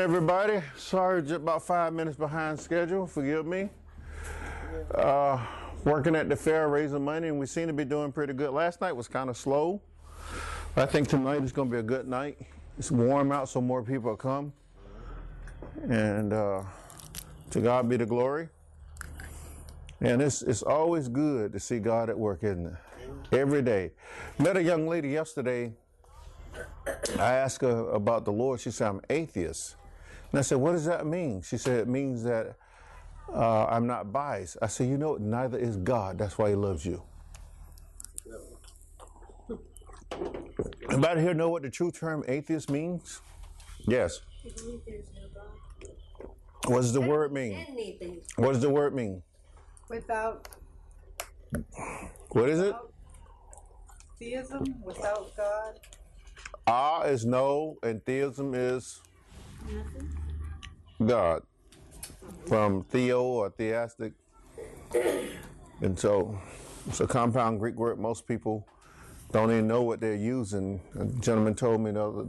Everybody, sorry, just about five minutes behind schedule. Forgive me. Uh, working at the fair, raising money, and we seem to be doing pretty good. Last night was kind of slow. I think tonight is going to be a good night. It's warm out, so more people come. And uh, to God be the glory. And it's, it's always good to see God at work, isn't it? Every day. Met a young lady yesterday. I asked her about the Lord. She said, I'm atheist. And I said, What does that mean? She said, It means that uh, I'm not biased. I said, You know, neither is God. That's why He loves you. Anybody here know what the true term atheist means? Yes. What does the word mean? Anything. What does the word mean? Without What is it? theism, without God, Ah is no, and theism is God. From theo or theistic. And so it's a compound Greek word. Most people don't even know what they're using. A gentleman told me the other,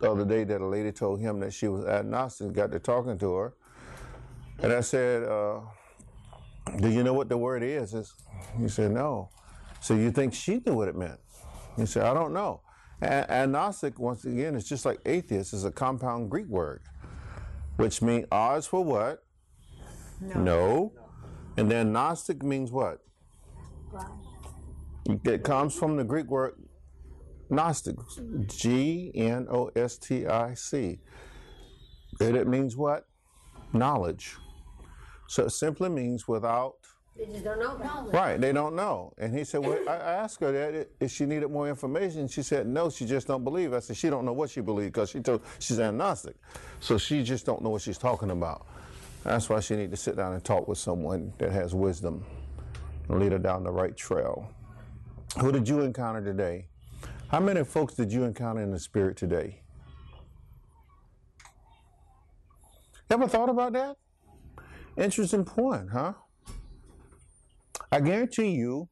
the other day that a lady told him that she was agnostic, got to talking to her. And I said, uh, Do you know what the word is? It's, he said, No. So you think she knew what it meant? He said, I don't know. A- agnostic, once again, is just like atheist, is a compound Greek word, which means odds for what? No. And then Gnostic means what? It comes from the Greek word Gnostic, G N O S T I C. And it means what? Knowledge. So it simply means without They just don't know. Knowledge. Right, they don't know. And he said, well, I asked her that if she needed more information. She said, no, she just don't believe. I said, she don't know what she believes because she told she's agnostic. So she just don't know what she's talking about. That's why she need to sit down and talk with someone that has wisdom and lead her down the right trail. Who did you encounter today? How many folks did you encounter in the spirit today? Ever thought about that? Interesting point, huh? I guarantee you,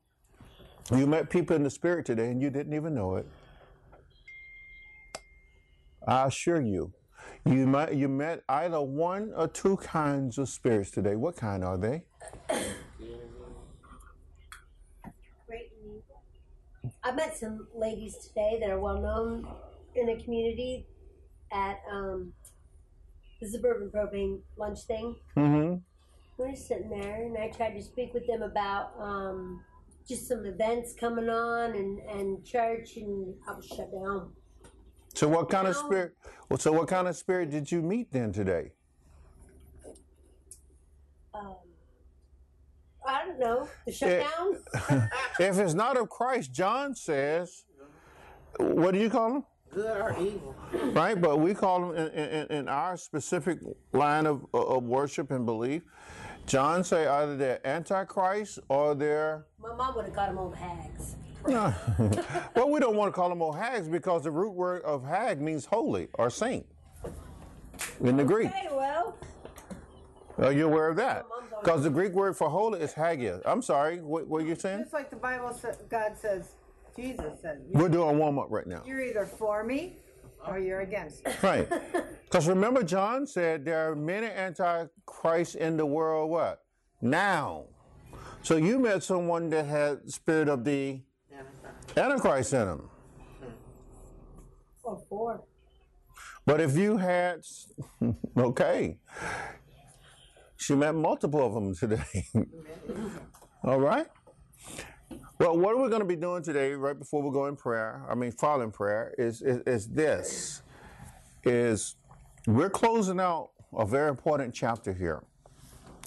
you met people in the spirit today and you didn't even know it. I assure you, you met, you met either one or two kinds of spirits today. What kind are they? Great and evil. I met some ladies today that are well known in the community at um, the suburban propane lunch thing. Mm-hmm. We were sitting there, and I tried to speak with them about um, just some events coming on and, and church, and I was shut down. So what kind of spirit? Well, so what kind of spirit did you meet then today? Um, I don't know the Yeah. shutdown. if it's not of Christ, John says, what do you call them? Good or evil? right? But we call them in, in, in our specific line of, of worship and belief. John say either they're antichrist or they're. My mom would have called them old hags. No. well, we don't want to call them old hags because the root word of hag means holy or saint in the Greek. Hey, well, Are you aware of that? My mom's always- Because the Greek word for holy is hagia. I'm sorry, what, what are you saying? just like the Bible says, God says, Jesus said, We're doing warm up right now. you're either for me or you're against. Right. Because remember, John said there are many antichrists in the world, what? Now. So you met someone that had spirit of the Antichrist in them. or four. But if you had, okay, she met multiple of them today. All right. Well, what we're going to be doing today, right before we go in prayer, I mean, following prayer, is, is, is this: is we're closing out a very important chapter here.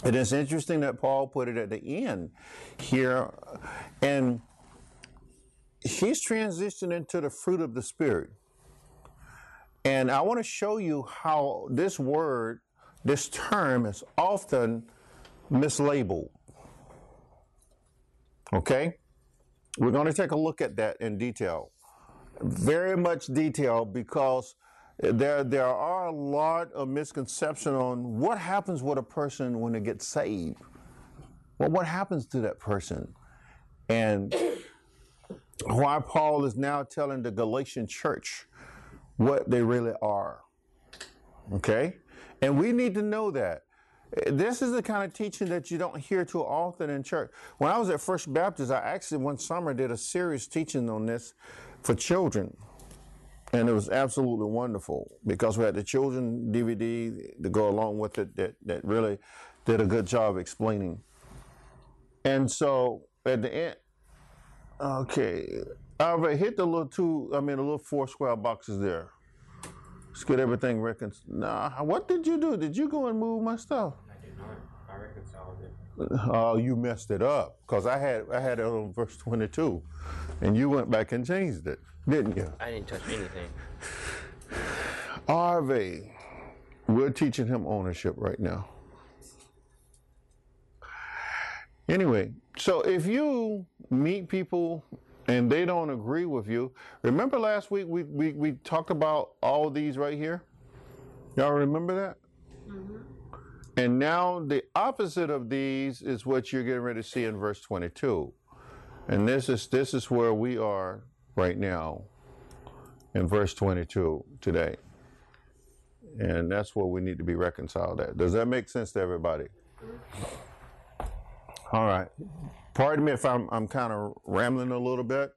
It is interesting that Paul put it at the end here, and he's transitioning into the fruit of the Spirit. And I want to show you how this word, this term, is often mislabeled. Okay? We're going to take a look at that in detail. Very much detail because there, there are a lot of misconception on what happens with a person when they get saved. Well, what happens to that person? And why Paul is now telling the Galatian church what they really are. Okay? And we need to know that. This is the kind of teaching that you don't hear too often in church. When I was at First Baptist, I actually one summer did a serious teaching on this for children. And it was absolutely wonderful because we had the children DVD to go along with it that, that really did a good job explaining. And so at the end, okay, I've hit the little two, I mean, the little four square boxes there. Let's get everything reconciled. Nah, what did you do? Did you go and move my stuff? I did not. I reconciled it. Oh, you messed it up because I had I had it on verse 22, and you went back and changed it, didn't you? I didn't touch anything. Harvey, we're teaching him ownership right now. Anyway, so if you meet people and they don't agree with you, remember last week we, we, we talked about all these right here? Y'all remember that? Mm-hmm. And now the opposite of these is what you're getting ready to see in verse 22. And this is this is where we are right now in verse 22 today. And that's where we need to be reconciled at. Does that make sense to everybody? Mm-hmm. All right. Pardon me if I'm, I'm kind of rambling a little bit,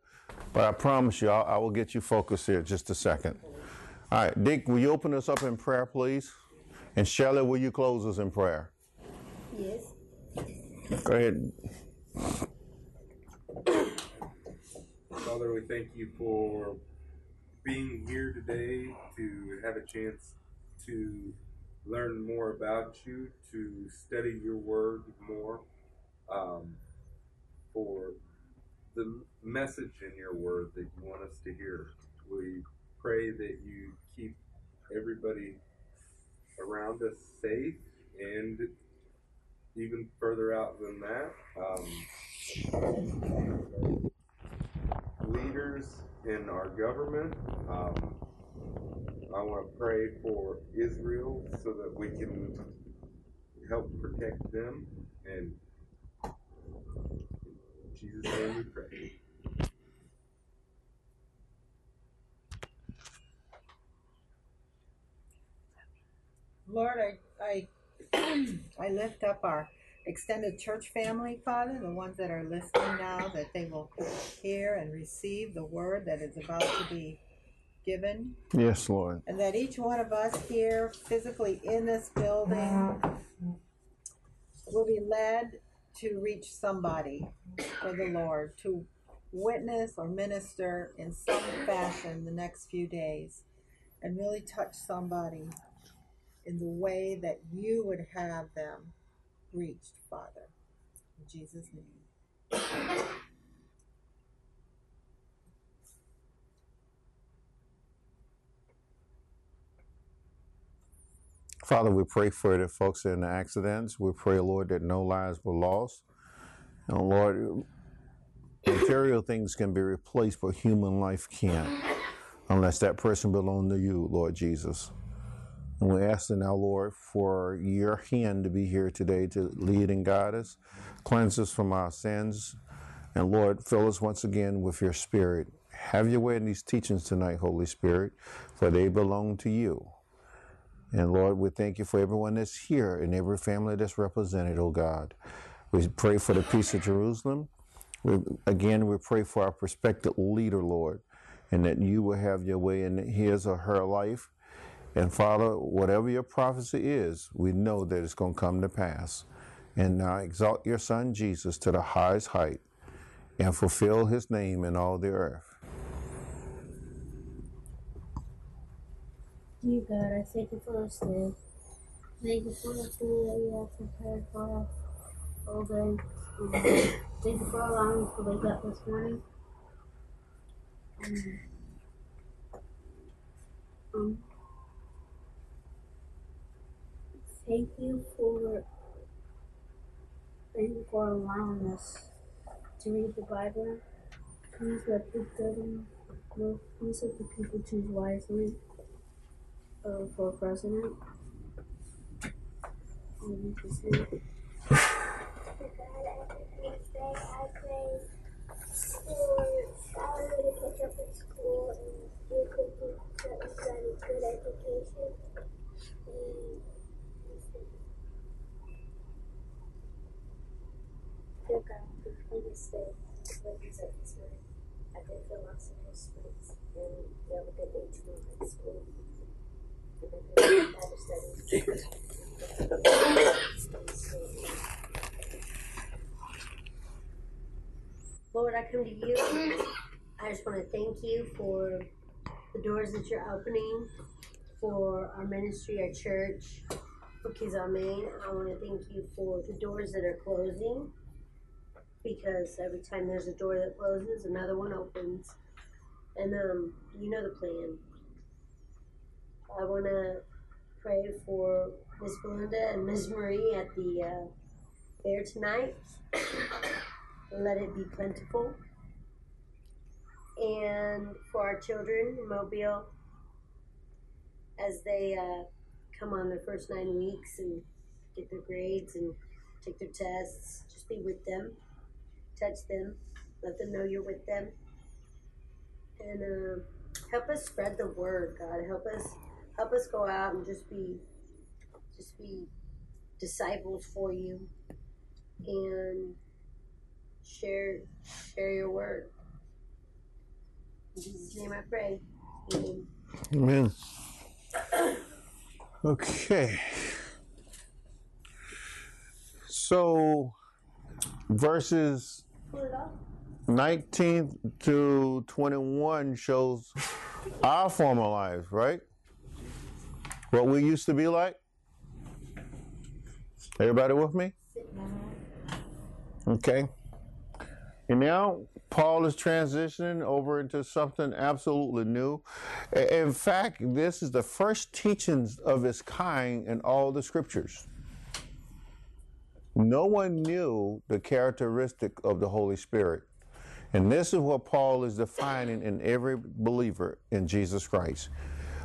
but I promise you I'll, I will get you focused here just a second. All right, Dick, will you open us up in prayer, please? And Shelley, will you close us in prayer? Yes. Go ahead. Father, we thank you for being here today to have a chance to learn more about you, to study your word more, um, for the message in your word that you want us to hear. We pray that you keep everybody around us safe and even further out than that. Um, leaders in our government. Um, I want to pray for Israel so that we can help protect them. And Jesus' name we pray. Lord, I, I, I lift up our extended church family, Father, the ones that are listening now, that they will hear and receive the word that is about to be given, Yes, Lord. and that each one of us here, physically in this building, will be led to reach somebody for the Lord, to witness or minister in some fashion the next few days, and really touch somebody in the way that you would have them reached, Father. In Jesus' name. Father, we pray for the folks in the accidents. We pray, Lord, that no lives were lost. And Lord, material things can be replaced, but human life can't unless that person belongs to you, Lord Jesus. And we ask you now, Lord, for your hand to be here today to lead and guide us, cleanse us from our sins, and Lord, fill us once again with your spirit. Have your way in these teachings tonight, Holy Spirit, for they belong to you. And Lord, we thank you for everyone that's here and every family that's represented, oh God. We pray for the peace of Jerusalem. We, again, we pray for our prospective leader, Lord, and that you will have your way in his or her life. And Father, whatever your prophecy is, we know that it's going to come to pass. And now exalt your Son Jesus to the highest height and fulfill his name in all the earth. Dear God, I thank you for this day. Thank you for the food that you have prepared for us all day. Thank you for allowing us to wake up this morning. Um, um, thank you for thank you for allowing us to read the Bible. Please let the and please let the people choose wisely uh, for president. To see. God, every day I pray for Skylar to catch up in school and you could do certain study good education. Dear God, before this day, ladies at this night, at their philosophy springs, and they have a good day tomorrow at school. And then their Bible Lord, I come to you. I just want to thank you for the doors that you're opening for our ministry, our church, for on I want to thank you for the doors that are closing because every time there's a door that closes, another one opens. And um, you know the plan. I want to pray for Miss Belinda and Miss Marie at the uh, fair tonight. Let it be plentiful. And for our children Mobile, as they uh, come on their first nine weeks and get their grades and take their tests, just be with them, touch them, let them know you're with them, and uh, help us spread the word. God, help us, help us go out and just be, just be disciples for you, and share share your word. In Jesus' name I pray. Amen. Amen. Okay. So, verses Pull it off. 19 to 21 shows our former lives, right? What we used to be like. Everybody with me? Okay. And now Paul is transitioning over into something absolutely new. In fact, this is the first teachings of its kind in all the scriptures. No one knew the characteristic of the Holy Spirit. And this is what Paul is defining in every believer in Jesus Christ.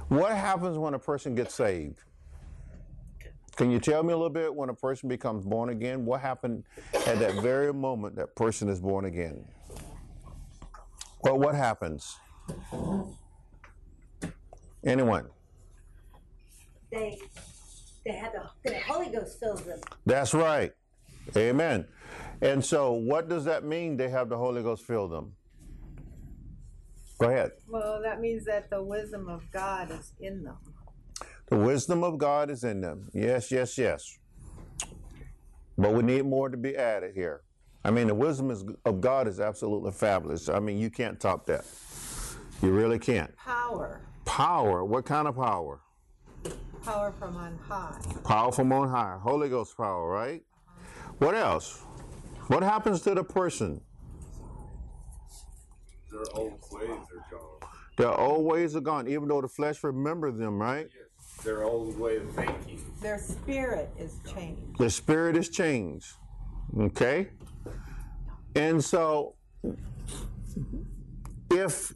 What happens when a person gets saved? Can you tell me a little bit when a person becomes born again? What happened at that very moment that person is born again? Well, what happens? Anyone? They they have the, the Holy Ghost fills them. That's right. Amen. And so, what does that mean? They have the Holy Ghost fill them. Go ahead. Well, that means that the wisdom of God is in them. The wisdom of God is in them. Yes, yes, yes. But we need more to be added here. I mean, the wisdom is, of God is absolutely fabulous. I mean, you can't top that. You really can't. Power, Power. What kind of power? power from on high. Power from on high. Holy Ghost power, right? What else? What happens to the person? Their old ways are gone. Their old ways are gone, even though the flesh remembers them, right? Yes. Their old way of thinking. Their spirit is changed. The spirit is changed. Okay? And so, if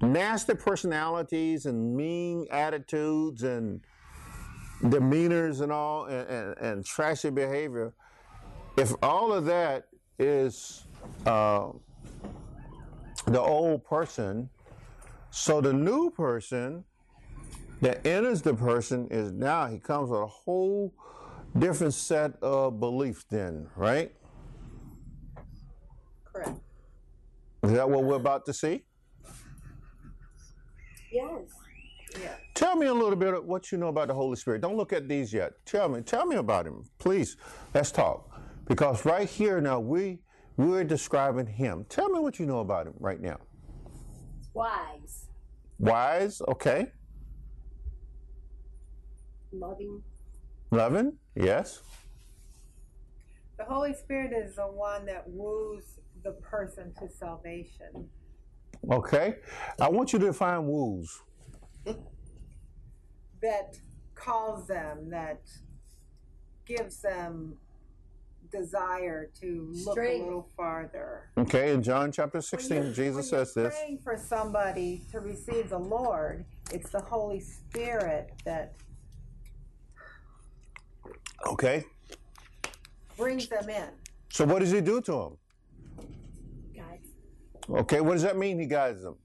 nasty personalities and mean attitudes and demeanors and all and, and, and trashy behavior, if all of that is uh, the old person, so the new person that enters the person is now he comes with a whole different set of beliefs then, right? Correct. Is that what we're about to see? Yes. Yeah. Tell me a little bit of what you know about the Holy Spirit. Don't look at these yet. Tell me, tell me about him. Please, let's talk. Because right here now we we're describing him. Tell me what you know about him right now. Wise. Wise, okay. Loving. Loving, yes. The Holy Spirit is the one that woos the person to salvation. Okay. I want you to define woos. That calls them, that gives them desire to look Strength. a little farther. Okay, in John chapter When 16, you're- Jesus when says you're this. Praying for somebody to receive the Lord, it's the Holy Spirit that Okay. brings them in. So what does he do to them? Guys. Okay, what does that mean? He guides them.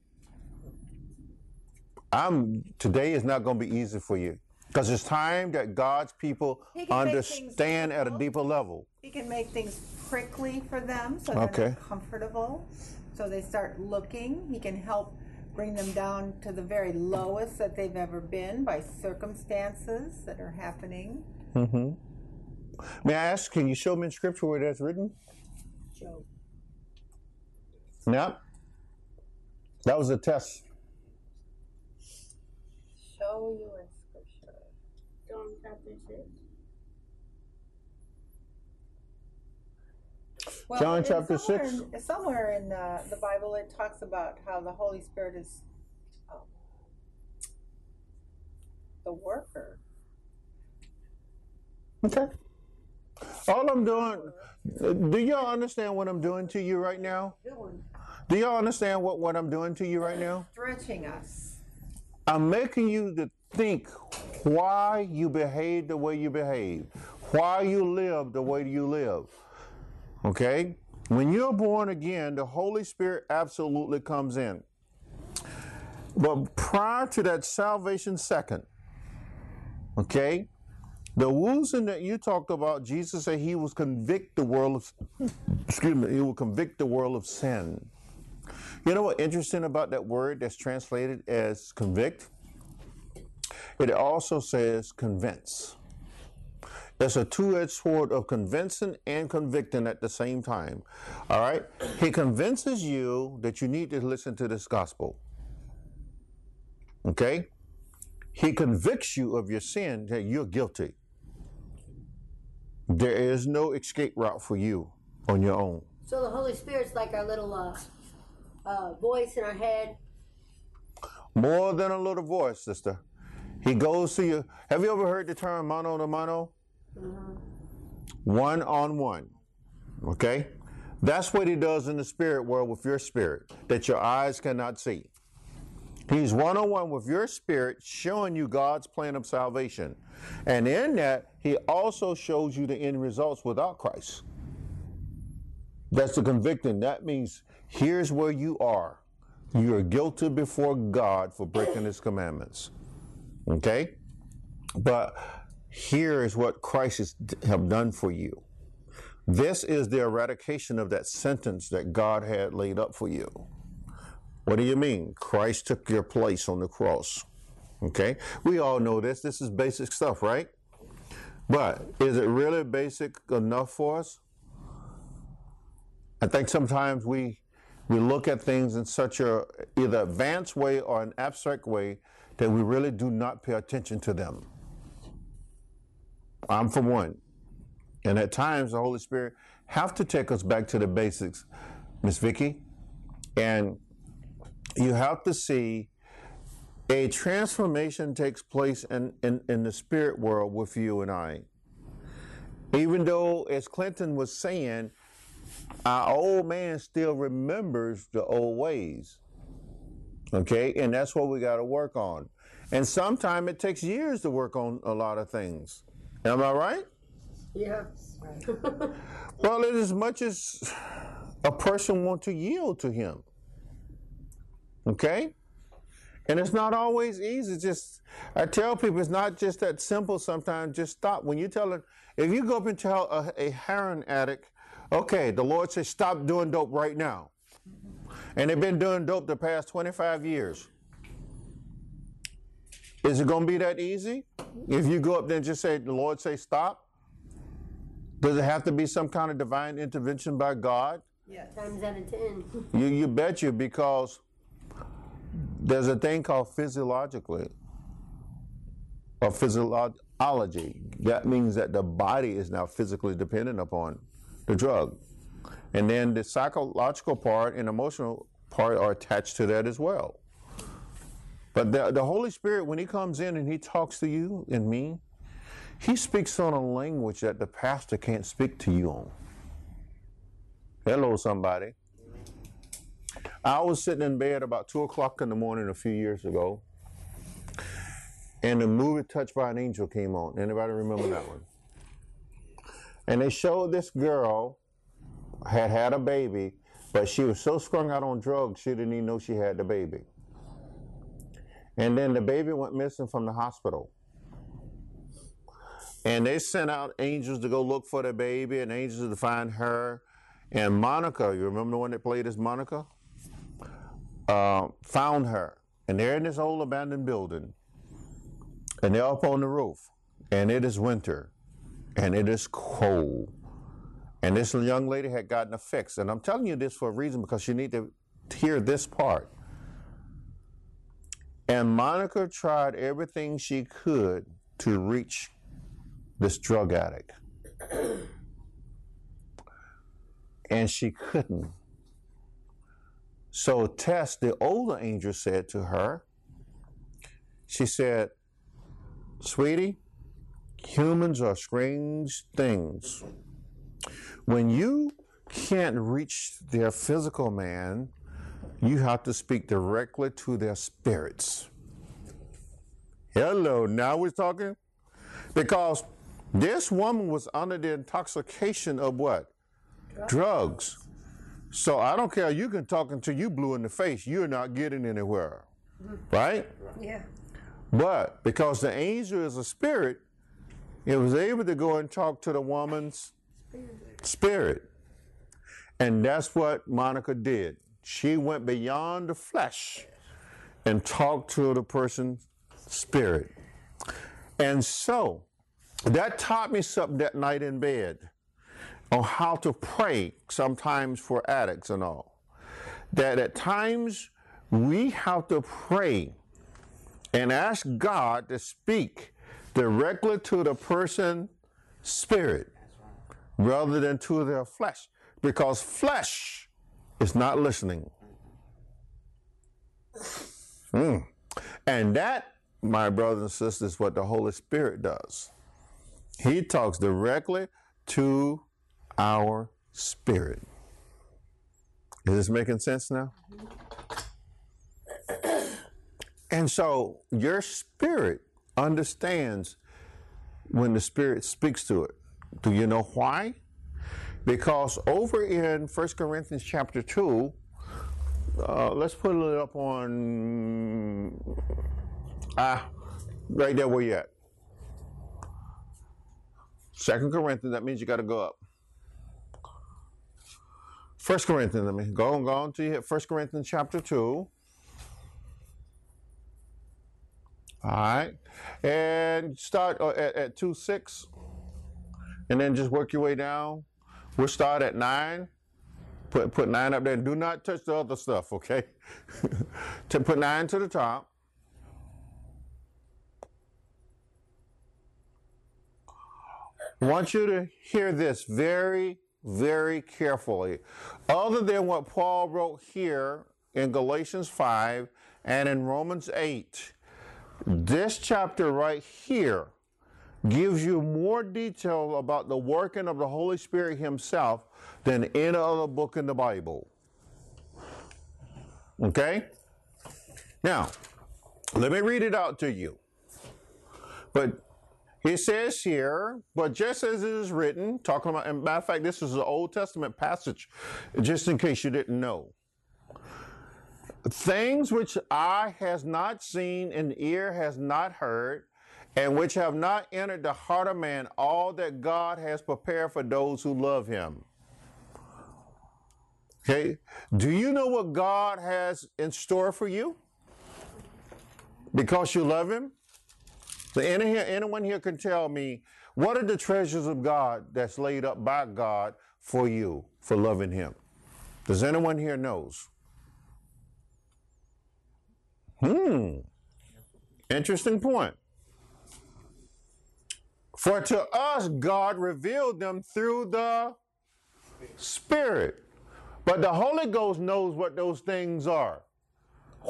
I'm today is not going to be easy for you. Because it's time that God's people He can make things understand at a deeper level. He can make things prickly for them so they're Okay. comfortable. So they start looking. He can help bring them down to the very lowest that they've ever been by circumstances that are happening. hmm May I ask, can you show me in scripture where that's written? Job. Yep. That was a test. Show you in scripture. John chapter 6. Well, John chapter somewhere six. in- somewhere in uh, the Bible, it talks about how the Holy Spirit is um, the worker. Okay. All I'm doing, do y'all understand what I'm doing to you right now? Do y'all understand what, what I'm doing to you right now? Stretching us. I'm making you to think why you behave the way you behave, why you live the way you live. Okay? When you're born again, the Holy Spirit absolutely comes in. But prior to that salvation second, okay, the woozing that you talked about, Jesus said he was convict the world of, excuse me, he will convict the world of sin. You know what interesting about that word that's translated as convict? But it also says convince. It's a two-edged sword of convincing and convicting at the same time. All right? He convinces you that you need to listen to this gospel. Okay? He convicts you of your sin that you're guilty. There is no escape route for you on your own. So the Holy Spirit's like our little uh, uh, voice in our head. More than a little voice, sister. He goes to you. Have you ever heard the term mano to mano? One on one. Okay? That's what he does in the spirit world with your spirit that your eyes cannot see. He's one on one with your spirit, showing you God's plan of salvation. And in that, he also shows you the end results without Christ. That's the convicting. That means here's where you are. You are guilty before God for breaking his commandments. Okay? But here is what Christ has have done for you. This is the eradication of that sentence that God had laid up for you. What do you mean? Christ took your place on the cross. Okay? We all know this. This is basic stuff, right? But is it really basic enough for us? I think sometimes we we look at things in such a either advanced way or an abstract way that we really do not pay attention to them. I'm for one. And at times the Holy Spirit have to take us back to the basics, Miss Vicky. And you have to see a transformation takes place in, in, in the spirit world with you and I. Even though, as Clinton was saying, our old man still remembers the old ways. Okay? And that's what we got to work on. And sometimes it takes years to work on a lot of things. Am I right? Yeah. Well, it as much as a person want to yield to him. Okay? And it's not always easy. Just I tell people it's not just that simple sometimes. Just stop. When you tell it, if you go up and tell a, a heroin addict, okay, the Lord says stop doing dope right now. And they've been doing dope the past 25 years. Is it going to be that easy? If you go up there and just say, the Lord say stop? Does it have to be some kind of divine intervention by God? Yes. Times out of ten. You, you bet you, because there's a thing called physiologically or physiology. That means that the body is now physically dependent upon the drug. And then the psychological part and emotional part are attached to that as well. But the, the Holy Spirit, when He comes in and He talks to you and me, He speaks on a language that the pastor can't speak to you on. Hello, somebody. I was sitting in bed about two o'clock in the morning a few years ago, and the movie Touched by an Angel came on. Anybody remember that one? And they showed this girl had had a baby, but she was so strung out on drugs she didn't even know she had the baby. And then the baby went missing from the hospital. And they sent out angels to go look for the baby and angels to find her. And Monica, you remember the one that played as Monica? Uh, found her. And they're in this old abandoned building. And they're up on the roof. And it is winter. And it is cold. And this young lady had gotten a fix. And I'm telling you this for a reason because you need to hear this part. And Monica tried everything she could to reach this drug addict. and she couldn't. So Tess, the older angel, said to her, she said, Sweetie, humans are strange things. When you can't reach their physical man, you have to speak directly to their spirits. Hello, now we're talking? Because this woman was under the intoxication of what? Drugs. So I don't care. You can talk until you blue in the face. You're not getting anywhere. Mm-hmm. Right? Yeah. But because the angel is a spirit, it was able to go and talk to the woman's spirit. And that's what Monica did. She went beyond the flesh and talked to the person's spirit. And so that taught me something that night in bed on how to pray sometimes for addicts and all. That at times we have to pray and ask God to speak directly to the person's spirit rather than to their flesh because flesh is not listening. Mm. And that, my brothers and sisters, is what the Holy Spirit does. He talks directly to our spirit. Is this making sense now? And so your spirit understands when the spirit speaks to it. Do you know why? Because over in 1 Corinthians chapter 2, uh, let's put it up on, ah, right there where you at. Second Corinthians, that means you got to go up. First Corinthians, I mean, go on, go on to you. First Corinthians chapter 2. All right. And start uh, at, at 2 6. And then just work your way down. We'll start at 9. Put, put 9 up there. Do not touch the other stuff, okay? to put 9 to the top. I want you to hear this very, very carefully. Other than what Paul wrote here in Galatians 5 and in Romans 8, this chapter right here gives you more detail about the working of the Holy Spirit Himself than any other book in the Bible. Okay? Now, let me read it out to you. But he says here, but just as it is written, talking about, and matter of fact, this is an Old Testament passage, just in case you didn't know. Things which eye has not seen and ear has not heard, and which have not entered the heart of man, all that God has prepared for those who love him. Okay? Do you know what God has in store for you? Because you love him? So anyone here can tell me what are the treasures of God that's laid up by God for you for loving him? Does anyone here knows? Hmm. Interesting point. For to us, God revealed them through the Spirit. But the Holy Ghost knows what those things are.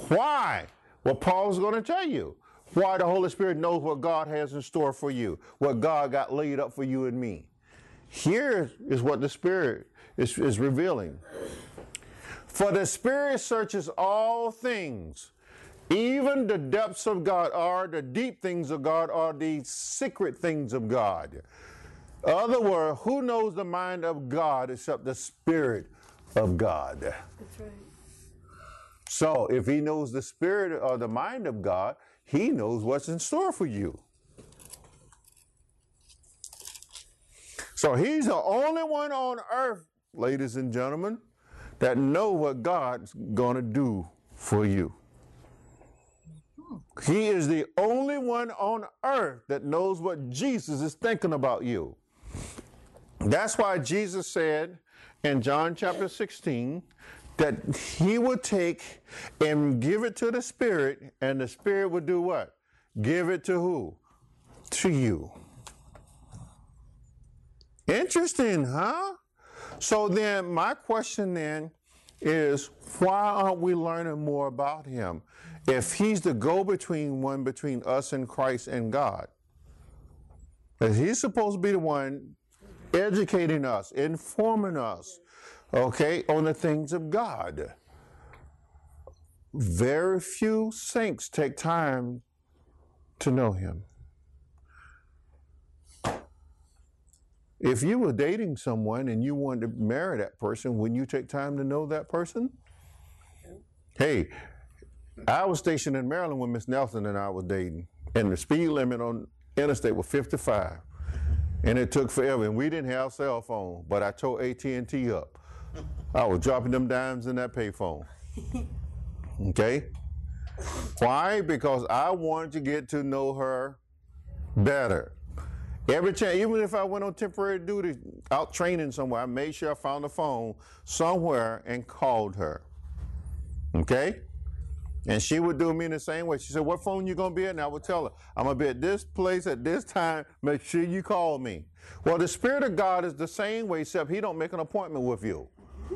Why? Well, Paul's going to tell you why the Holy Spirit knows what God has in store for you, what God got laid up for you and me. Here is what the Spirit is, is revealing. For the Spirit searches all things, even the depths of God are the deep things of God are the secret things of God. Other word, who knows the mind of God except the Spirit of God? That's right. So if he knows the spirit or the mind of God, he knows what's in store for you. So he's the only one on earth, ladies and gentlemen, that know what God's going to do for you. He is the only one on earth that knows what Jesus is thinking about you. That's why Jesus said in John chapter 16 that he would take and give it to the Spirit, and the Spirit would do what? Give it to who? To you. Interesting, huh? So then, my question then is why aren't we learning more about him? If he's the go between one between us and Christ and God, he's supposed to be the one educating us, informing us, okay, on the things of God. Very few saints take time to know him. If you were dating someone and you wanted to marry that person, wouldn't you take time to know that person? Hey, I was stationed in Maryland when Miss Nelson and I was dating, and the speed limit on interstate was 55, and it took forever. And we didn't have cell phone, but I tore AT and T up. I was dropping them dimes in that payphone. Okay, why? Because I wanted to get to know her better. Every chance, even if I went on temporary duty out training somewhere, I made sure I found a phone somewhere and called her. Okay? And she would do me the same way. She said, What phone you gonna be at? And I would tell her, I'm gonna be at this place at this time. Make sure you call me. Well, the Spirit of God is the same way, except he don't make an appointment with you.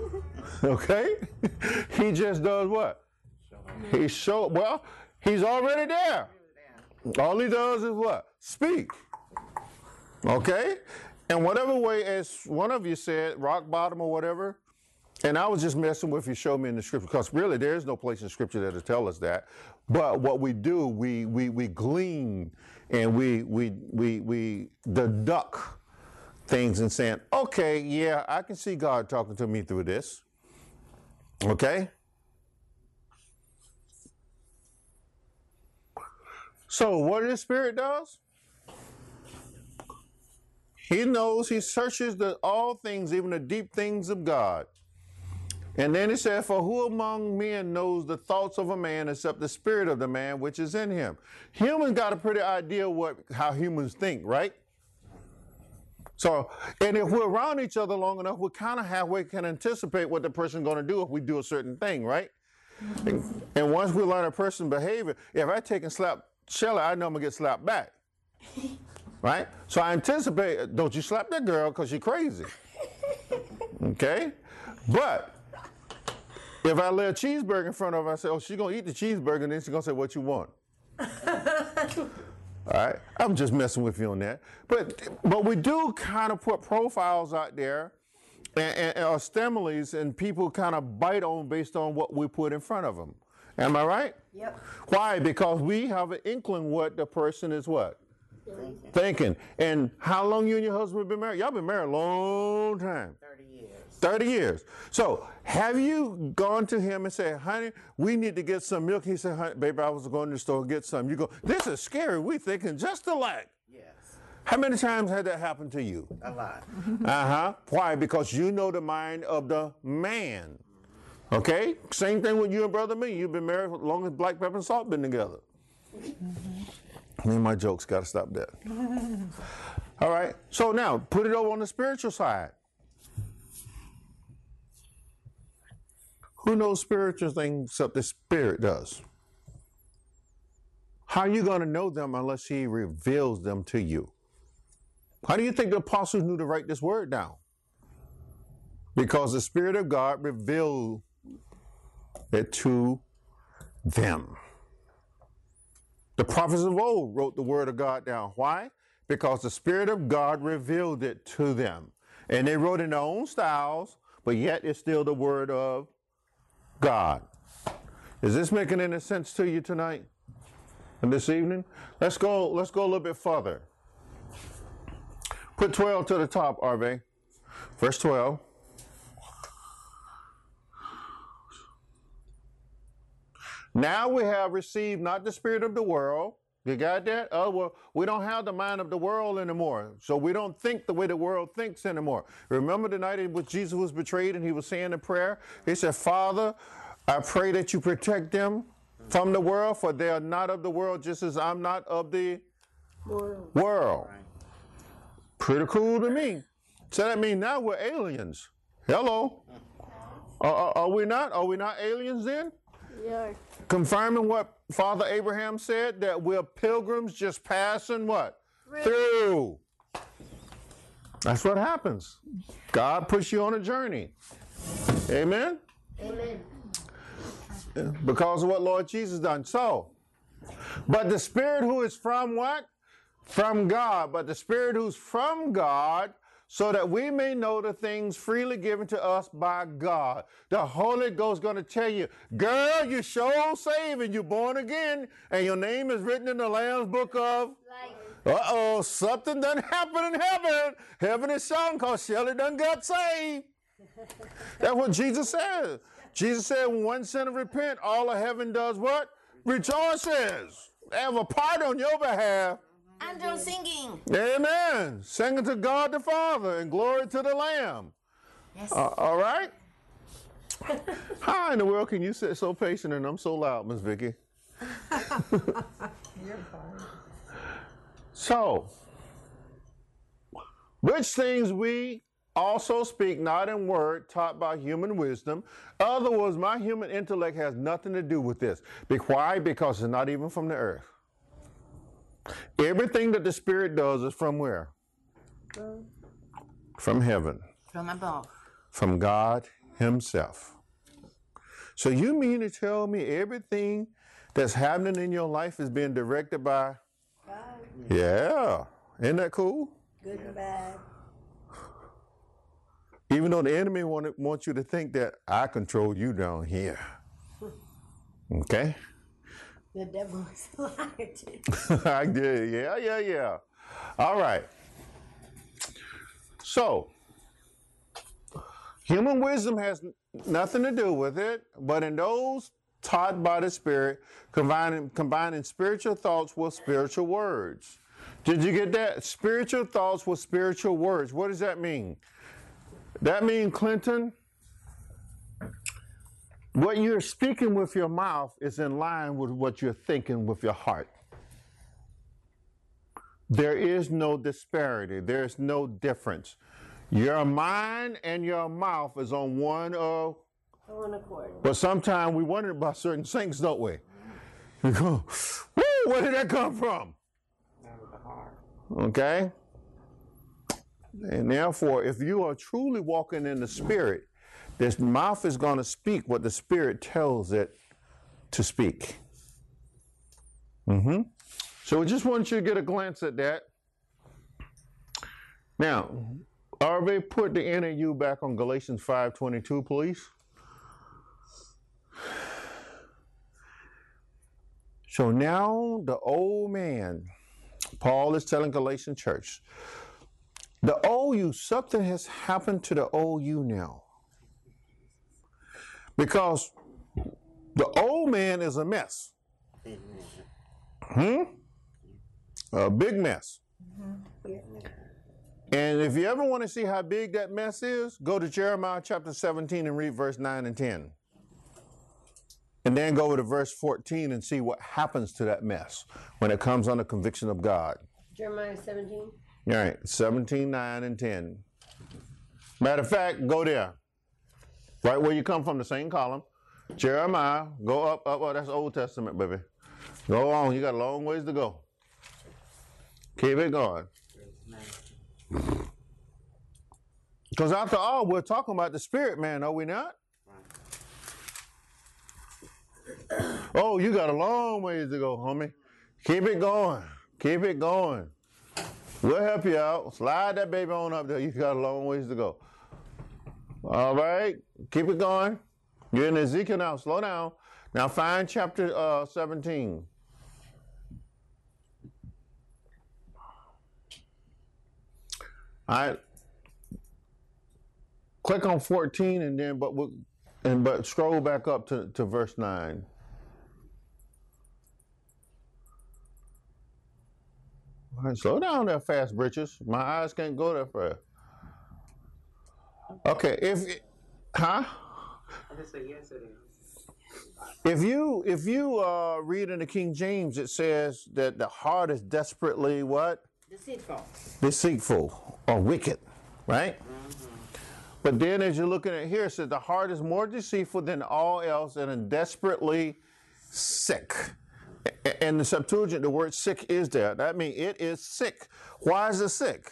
okay? he just does what? He show well, he's already there. All he does is what? Speak. Okay? And whatever way, as one of you said, rock bottom or whatever, and I was just messing with you, show me in the scripture, because really there is no place in scripture that'll tell us that. But what we do, we we we glean and we we we we deduct things and saying, okay, yeah, I can see God talking to me through this. Okay? So what the Spirit does? He knows, he searches the all things, even the deep things of God. And then he said, For who among men knows the thoughts of a man except the spirit of the man which is in him? Humans got a pretty idea what how humans think, right? So, and if we're around each other long enough, we kind of halfway can anticipate what the person's going to do if we do a certain thing, right? And, and once we learn a person's behavior, if I take and slap Shelly, I know I'm gonna get slapped back, right? So I anticipate, don't you slap that girl because she's crazy, okay? But if I lay a cheeseburger in front of her, I say, oh, she's gonna eat the cheeseburger, and then she's gonna say, what you want? All right, I'm just messing with you on that. But but we do kind of put profiles out there and, and, and or and people kind of bite on based on what we put in front of them. Am I right? Yep. Why? Because we have an inkling what the person is what thinking. And how long you and your husband been married? Y'all been married a long time. 30 years. 30 years. So have you gone to him and said, honey, we need to get some milk? He said, honey, baby, I was going to the store to get some. You go, this is scary. We thinking just alike. Yes. How many times had that happened to you? A lot. Uh-huh. Why? Because you know the mind of the man. Okay? Same thing with you and brother me. You've been married as long as black pepper and salt been together. Me and my jokes gotta stop that. All right. So now put it over on the spiritual side. Who knows spiritual things except the spirit does? How are you going to know them unless he reveals them to you? How do you think the apostles knew to write this word down? Because the Spirit of God revealed it to them. The prophets of old wrote the word of God down. Why? Because the Spirit of God revealed it to them. And they wrote in their own styles, but yet it's still the word of God. Is this making any sense to you tonight and this evening? Let's go, let's go a little bit further. Put 12 to the top, Arve. Verse 12. Now we have received not the spirit of the world, You got that? Oh, well, we don't have the mind of the world anymore. So we don't think the way the world thinks anymore. Remember the night in which Jesus was betrayed and he was saying a prayer? He said, Father, I pray that you protect them from the world, for they are not of the world, just as I'm not of the world. Pretty cool to me. So that means now we're aliens. Hello. Are, are- are we not? Are we not aliens then? Yeah. confirming what Father Abraham said that we're pilgrims just passing what? Through. That's what happens. God puts you on a journey. Amen? Amen. Because of what Lord Jesus done. So, but the spirit who is from what? From God. But the spirit who's from God, so that we may know the things freely given to us by God. The Holy Ghost going to tell you, girl, you sure saved and you're born again, and your name is written in the Lamb's book of. Like, Uh oh, something done happened in heaven. Heaven is shouting because Shelley done got saved. That's what Jesus said. Jesus said, when one sinner repent, all of heaven does what? Rejoices. They have a part on your behalf. Andrew singing. Amen. Singing to God the Father and glory to the Lamb. Yes. Uh, all right? How in the world can you sit so patient and I'm so loud, Miss Vicky? So, which things we also speak not in word taught by human wisdom. Other words, my human intellect has nothing to do with this. Be why? Because it's not even from the earth. Everything that the Spirit does is from where? From heaven, From above. from God Himself. So you mean to tell me everything that's happening in your life is being directed by? God. Yeah. Isn't that cool? good and bad. Even though the enemy want, wants you to think that I control you down here. Okay? The devil is a liar. I did. Yeah, yeah, yeah. All right. So, human wisdom has nothing to do with it, but in those taught by the Spirit, combining, combining spiritual thoughts with spiritual words. Did you get that? Spiritual thoughts with spiritual words. What does that mean? That means, Clinton, what you're speaking with your mouth is in line with what you're thinking with your heart. There is no disparity, there's no difference. Your mind and your mouth is on one of, On accord. but sometimes we wonder about certain things, don't we? We go, woo, where did that come from? Out of the heart. Okay? And therefore, if you are truly walking in the Spirit, this mouth is going to speak what the Spirit tells it to speak. hmm So I just want you to get a glance at that. Now, RV, put the NAU back on Galatians 5.22, please. So now the old man, Paul is telling Galatian church, the OU, something has happened to the OU now. Because the old man is a mess. Hmm? A big mess. And if you ever want to see how big that mess is, go to Jeremiah chapter 17 and read verse 9 and 10. And then go over to verse 14 and see what happens to that mess when it comes under conviction of God. Jeremiah 17. All right, 17, 9, and 10. Matter of fact, go there. Right where you come from, the same column. Jeremiah, go up, up, oh, that's Old Testament, baby. Go on, you got a long ways to go. Keep it going. Because after all, we're talking about the spirit man, are we not? Oh, you got a long ways to go, homie. Keep it going. Keep it going. We'll help you out. Slide that baby on up there. You got a long ways to go. All right. Keep it going. You're in Ezekiel now. Slow down. Now find chapter uh, 17. All right. Click on 14 and then but we'll, and but scroll back up to, to verse 9. All right, slow down there, fast britches. My eyes can't go that fast. Okay, if huh? I just say yes it is. If you if you uh, read in the King James, it says that the heart is desperately what Deceitful. deceitful or wicked, right? But then as you're looking at here, it says the heart is more deceitful than all else and desperately sick. And the Septuagint, the word sick is there. That means it is sick. Why is it sick?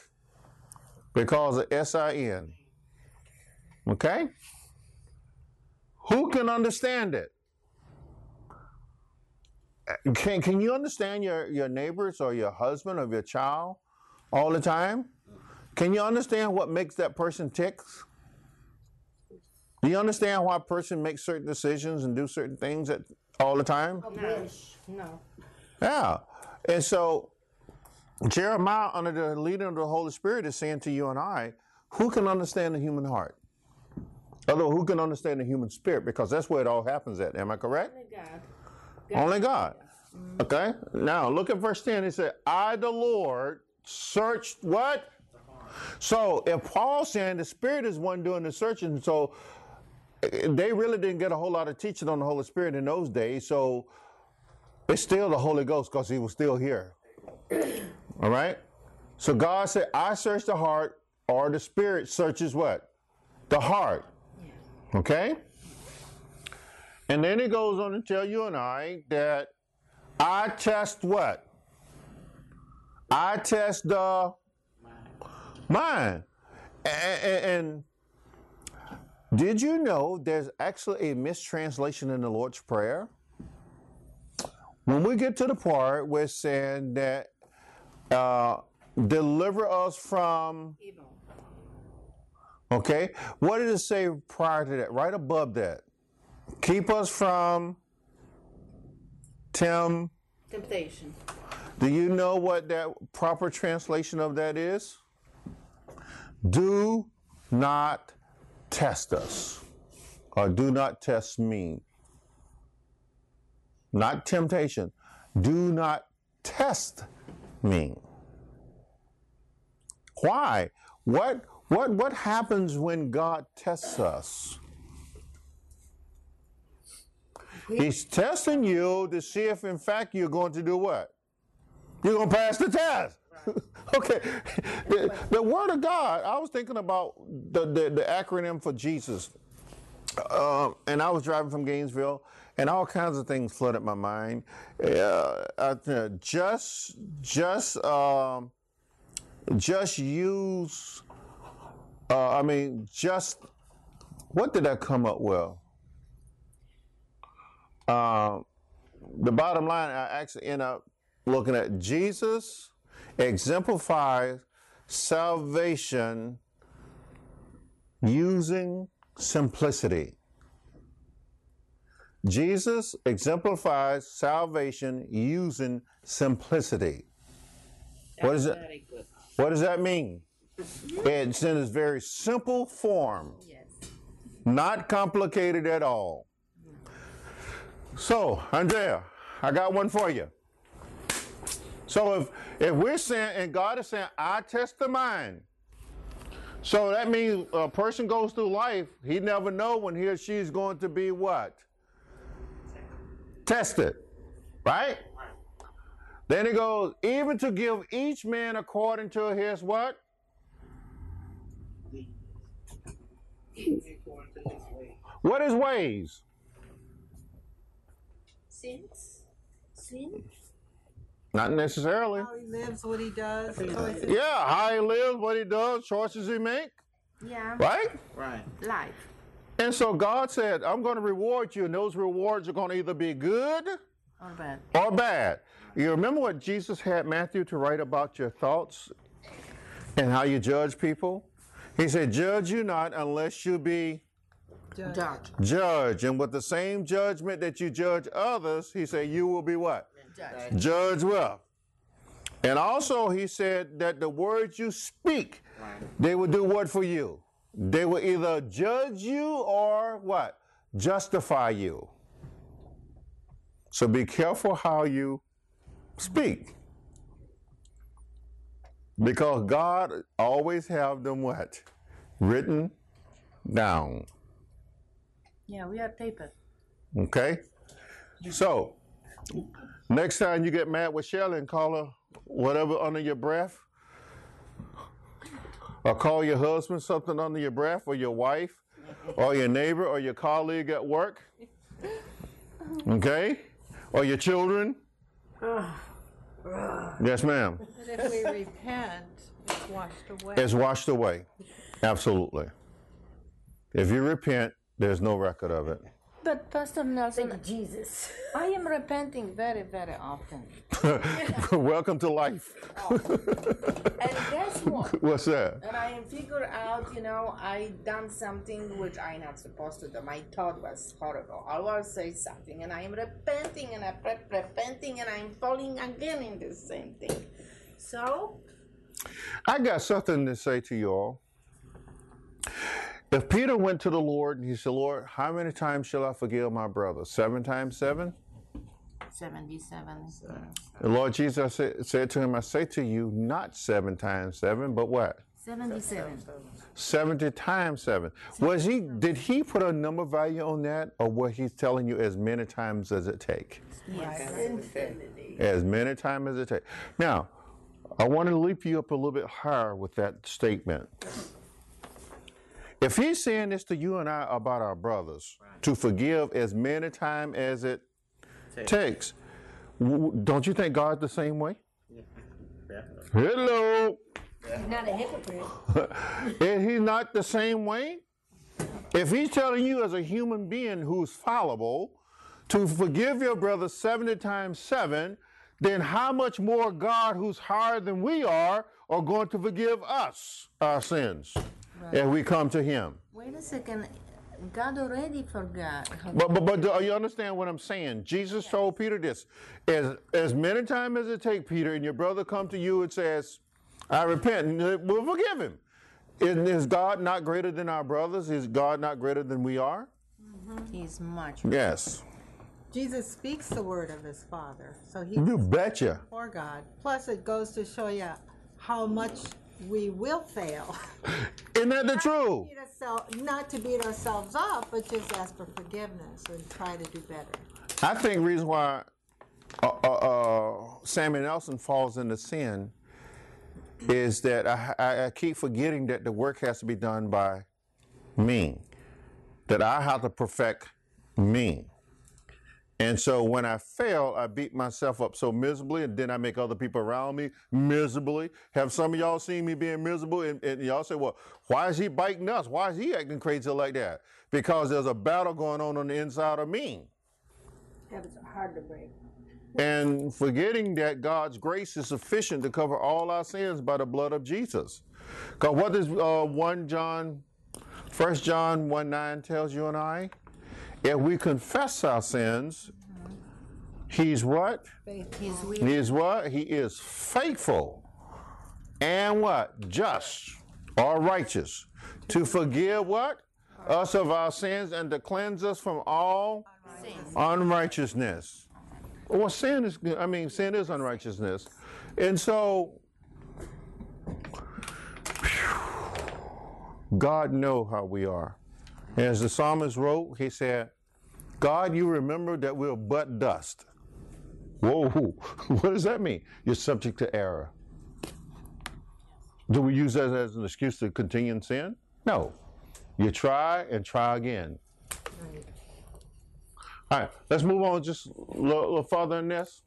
Because of S I N. Okay? Who can understand it? Can, can you understand your, your neighbors or your husband or your child all the time? Can you understand what makes that person tick? Do you understand why a person makes certain decisions and do certain things at, all the time? I. No. Yeah. And so Jeremiah, under the leading of the Holy Spirit, is saying to you and I, who can understand the human heart? Although who can understand the human spirit? Because that's where it all happens at. Am I correct? Only God. Only God. Okay. Now look at verse 10. It said, I the Lord searched what? So if Paul's saying the Spirit is one doing the searching, so they really didn't get a whole lot of teaching on the Holy Spirit in those days. So it's still the Holy Ghost because he was still here. All right. So God said, I search the heart, or the Spirit searches what? The heart. Okay? And then he goes on to tell you and I that I test what? I test the mind. And, did you know there's actually a mistranslation in the Lord's Prayer? When we get to the part where it's saying that uh, deliver us from Evil. Okay. What did it say prior to that? Right above that. Keep us from Tim. Temptation. Do you know what that proper translation of that is? Do not test us. Or do not test me. Not temptation. Do not test me. Why? What what what happens when God tests us? He's testing you to see if in fact you're going to do what? You're going to pass the test. okay. The, the word of God, I was thinking about the, the, the acronym for Jesus. Um, and I was driving from Gainesville, and all kinds of things flooded my mind. Uh, I just, just, um, just use. Uh, I mean, just what did I come up with? Um, the bottom line, I actually end up looking at Jesus exemplifies salvation using simplicity. Jesus exemplifies salvation using simplicity. What is it? What does that mean? It's in its very simple form, Yes. not complicated at all. So, Andrea, I got one for you. So if if we're saying and God is saying, I test the mind. So that means a person goes through life, he never know when he or she is going to be what? Tested. Right? Then he goes, even to give each man according to his what? What is ways? Sins. Sin? Not necessarily. How he lives, what he does, choices. Yeah, how he lives, what he does, choices he make, Yeah. right? Right. Life. And so God said, I'm going to reward you, and those rewards are going to either be good Or bad. or bad. You remember what Jesus had Matthew to write about your thoughts and how you judge people? He said, Judge you not unless you be Judge. Judge. judged. And with the same judgment that you judge others, he said, you will be what? Judge. Judge well. And also, he said that the words you speak, they will do what for you? They will either judge you or what? Justify you. So be careful how you speak. Because God always have them what? Written down. Yeah, we have paper. Okay? So, next time you get mad with Shelley and call her whatever under your breath, or call your husband something under your breath, or your wife, or your neighbor, or your colleague at work, okay? Or your children. Yes, ma'am. But if we repent, it's washed away. It's washed away. Absolutely. If you repent, there's no record of it. But Pastor Nelson, Thank you, Jesus. I am repenting very, very often. Welcome to life. Oh. And guess what? What's that? And I am figure out, you know, I done something which I not supposed to do. My thought was horrible. I will say something, and I am repenting, and I pre- repenting, and I'm falling again in the same thing. So I got something to say to you all. If Peter went to the Lord and he said, Lord, how many times shall I forgive my brother? Seven times seven? seventy-seven. The Lord Jesus said, said to him, I say to you, not seven times seven, but what? Seventy-seven. 70 times seven. Was he, did he put a number value on that or what he's telling you as many times as it take? Yes. As many times as it take. Now, I want to leap you up a little bit higher with that statement. If he's saying this to you and I about our brothers, to forgive as many times as it takes, w- don't you think God's the same way? Hello. He's not a hypocrite. Is he not the same way? If he's telling you as a human being who's fallible to forgive your brother 70 times 7, then how much more God, who's higher than we are, are going to forgive us our sins if we come to him? Wait a second. God already forgot. But, but, but do you understand what I'm saying? Jesus told Peter this. As, as many times as it take, Peter, and your brother come to you and says, I repent, and we'll forgive him. Is, is God not greater than our brothers? Is God not greater than we are? Mm-hmm. He's much. Yes. Jesus speaks the word of his Father, so he You betcha. for God. Plus, it goes to show you how much we will fail. Isn't that the truth? Beat ourselves- Not to beat ourselves up, but just ask for forgiveness and try to do better. I think reason why uh, uh, uh, Sammy Nelson falls into sin is that I, I, I keep forgetting that the work has to be done by me, that I have to perfect me. And so when I fail, I beat myself up so miserably, and then I make other people around me miserably. Have some of y'all seen me being miserable? And, and y'all say, well, why is he biting us? Why is he acting crazy like that? Because there's a battle going on on the inside of me. Habits are hard to break. and forgetting that God's grace is sufficient to cover all our sins by the blood of Jesus. Because what does uh, 1 John, 1 John 1 9 tells you and I? If we confess our sins, He's what? He's weak. He is what? He is faithful and what? Just or righteous to forgive what? Us of our sins and to cleanse us from all unrighteousness. Well, sin is, I mean, sin is unrighteousness. And so, God know how we are. As the psalmist wrote, he said, God, you remember that we're but dust. Whoa, what does that mean? You're subject to error. Do we use that as an excuse to continue in sin? No. You try and try again. All right, let's move on just a little, further in this.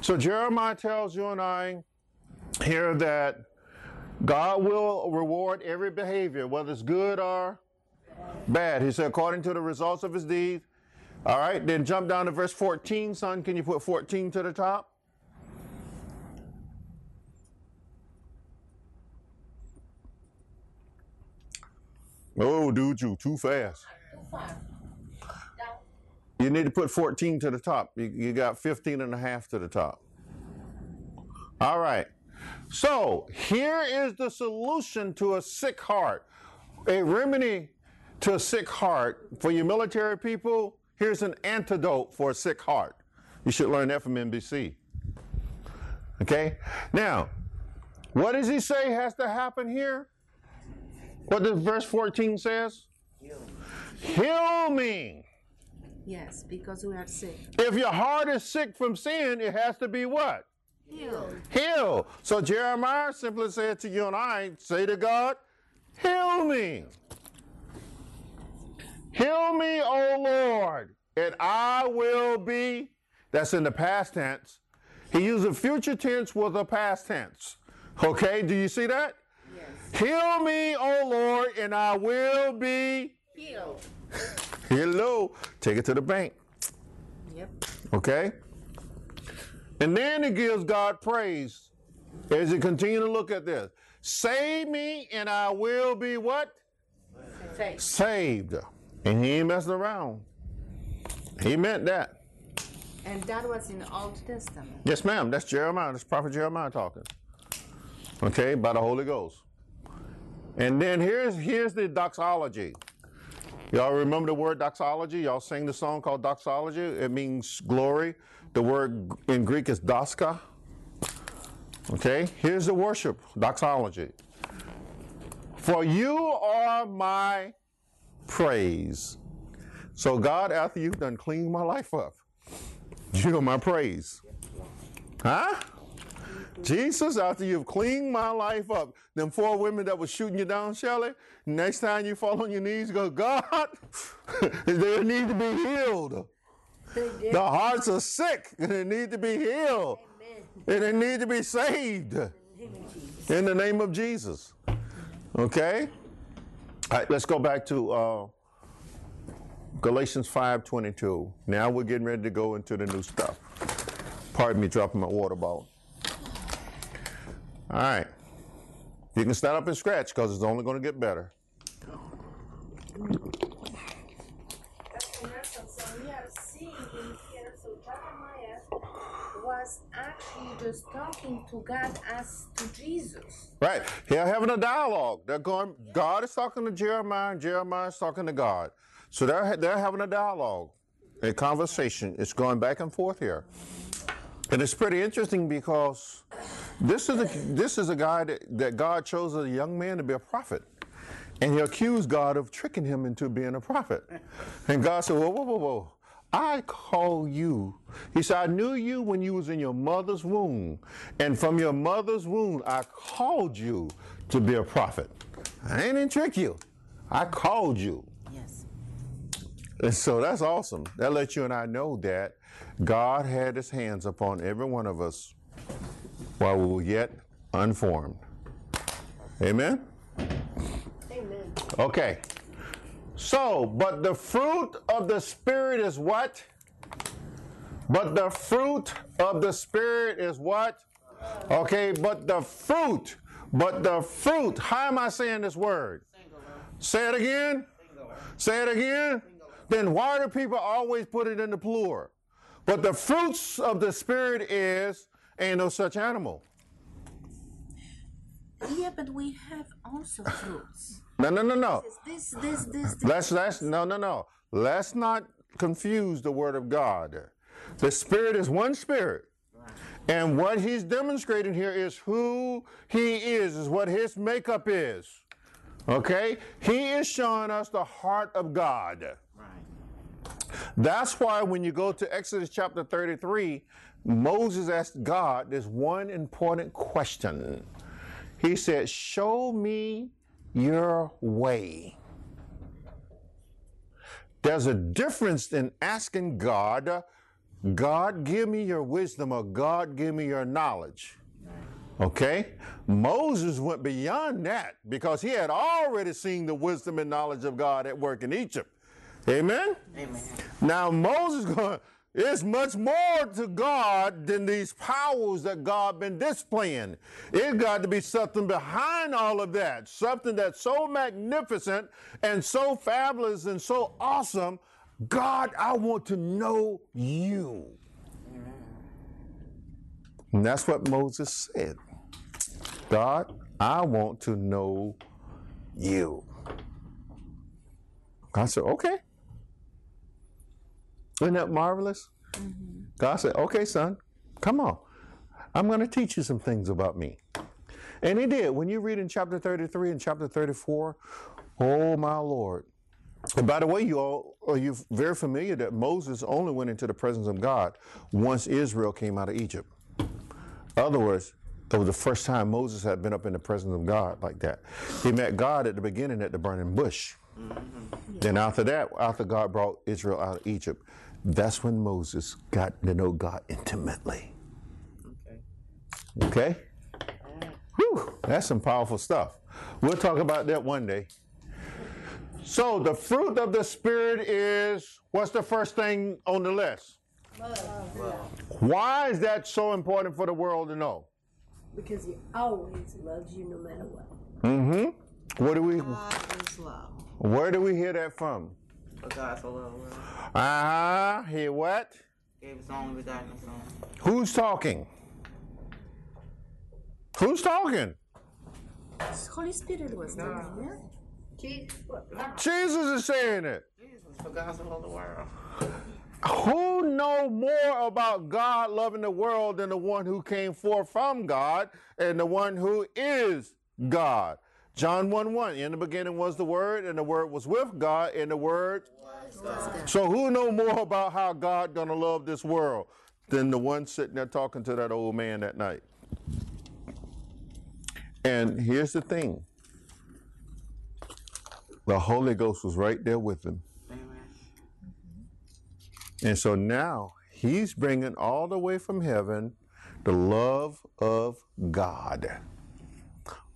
So Jeremiah tells you and I here that God will reward every behavior, whether it's good or bad. He said, according to the results of his deeds. All right, then jump down to verse 14, son. Can you put 14 to the top? Oh, dude, you too fast. You need to put 14 to the top. You, you got 15 and a half to the top. All right. So here is the solution to a sick heart. A remedy to a sick heart for you military people. Here's an antidote for a sick heart. You should learn that from NBC. Okay? Now, What does he say has to happen here? What does verse 14 says? Heal me. Yes, because we are sick. If your heart is sick from sin, it has to be what? Healed. Heal. So Jeremiah simply said to you and I, say to God, heal me. Heal me, O Lord, and I will be. That's in the past tense. He used a future tense with a past tense. Okay, do you see that? Yes. Heal me, O Lord, and I will be. Healed. Hello. Take it to the bank. Yep. Okay? And then it gives God praise as you continue to look at this. Save me and I will be what? Faith. Saved. And he ain't messing around. He meant that. And that was in the Old Testament. Yes, ma'am. That's Jeremiah. That's Prophet Jeremiah talking. Okay, by the Holy Ghost. And then here's here's the doxology. Y'all remember the word doxology? Y'all sing the song called doxology. It means glory. The word in Greek is doska. Okay, here's the worship doxology. For you are my praise. So God, after you've done cleaned my life up, you are my praise. Huh? Jesus, after you've cleaned my life up, them four women that was shooting you down, Shelley, next time you fall on your knees, go, God, they need to be healed. The hearts are sick and they need to be healed. And they need to be saved. In the name of Jesus. Okay? All right, let's go back to uh, Galatians 5.22. Now we're getting ready to go into the new stuff. Pardon me dropping my water bottle. All right. You can stand up and scratch because it's only going to get better. So we are seeing in here, so Jeremiah was talking to God as to Jesus. Right. They're having a dialogue. They're going, God is talking to Jeremiah, and Jeremiah is talking to God. So they're, they're having a dialogue, a conversation. It's going back and forth here. And it's pretty interesting because this is a, this is a guy that, that God chose as a young man to be a prophet. And he accused God of tricking him into being a prophet. And God said, whoa, whoa, whoa, whoa. I call you. He said, I knew you when you was in your mother's womb. And from your mother's womb, I called you to be a prophet. I ain't didn't trick you. I called you. Yes. And so that's awesome. That lets you and I know that God had his hands upon every one of us while we were yet unformed. Amen? Amen. Okay. So, but the fruit of the Spirit is what? But the fruit of the Spirit is what? Okay, but the fruit, but the fruit, how am I saying this word? Say it again. Say it again. Then why do people always put it in the plural? But the fruits of the Spirit is ain't no such animal. Yeah, but we have also fruits. No, no, no, no. This, this, this, this. Let's let's no no no. Let's not confuse the word of God. The spirit is one spirit. And what he's demonstrating here is who he is, is what his makeup is. Okay? He is showing us the heart of God. That's why when you go to Exodus chapter 33, Moses asked God this one important question. He said, Show me your way. There's a difference in asking God, God, give me your wisdom, or God, give me your knowledge. Okay? Moses went beyond that because he had already seen the wisdom and knowledge of God at work in Egypt. Amen? Amen. Now Moses going, it's much more to God than these powers that God been displaying. It got to be something behind all of that, something that's so magnificent and so fabulous and so awesome. God, I want to know you. And that's what Moses said. God, I want to know you. God said, okay. Isn't that marvelous? Mm-hmm. God said, okay, son, come on. I'm going to teach you some things about me. And he did. When you read in chapter 33 and chapter 34, oh my Lord. And by the way, you all are you very familiar that Moses only went into the presence of God once Israel came out of Egypt. In other words, it was the first time Moses had been up in the presence of God like that. He met God at the beginning at the burning bush. Mm-hmm. Then after that, after God brought Israel out of Egypt, that's when Moses got to know God intimately. Okay. Okay? Whew, that's some powerful stuff. We'll talk about that one day. So, the fruit of the Spirit is what's the first thing on the list? Love. Why is that so important for the world to know? Because he always loves you no matter what. Mm-hmm. What do we God is love. where do we hear that from? For God so loved the world, Uh-huh. Hear what? gave his only begotten Son. Who's talking? Who's talking? Holy Spirit was there. Yeah? Jesus, Jesus is saying it. Jesus, for God so loved the world. Who know more about God loving the world than the one who came forth from God and the one who is God? John 1 1. In the beginning was the Word, and the Word was with God, and the Word. So who know more about how God gonna love this world than the one sitting there talking to that old man that night? And here's the thing. The Holy Ghost was right there with him. And so now he's bringing all the way from heaven the love of God.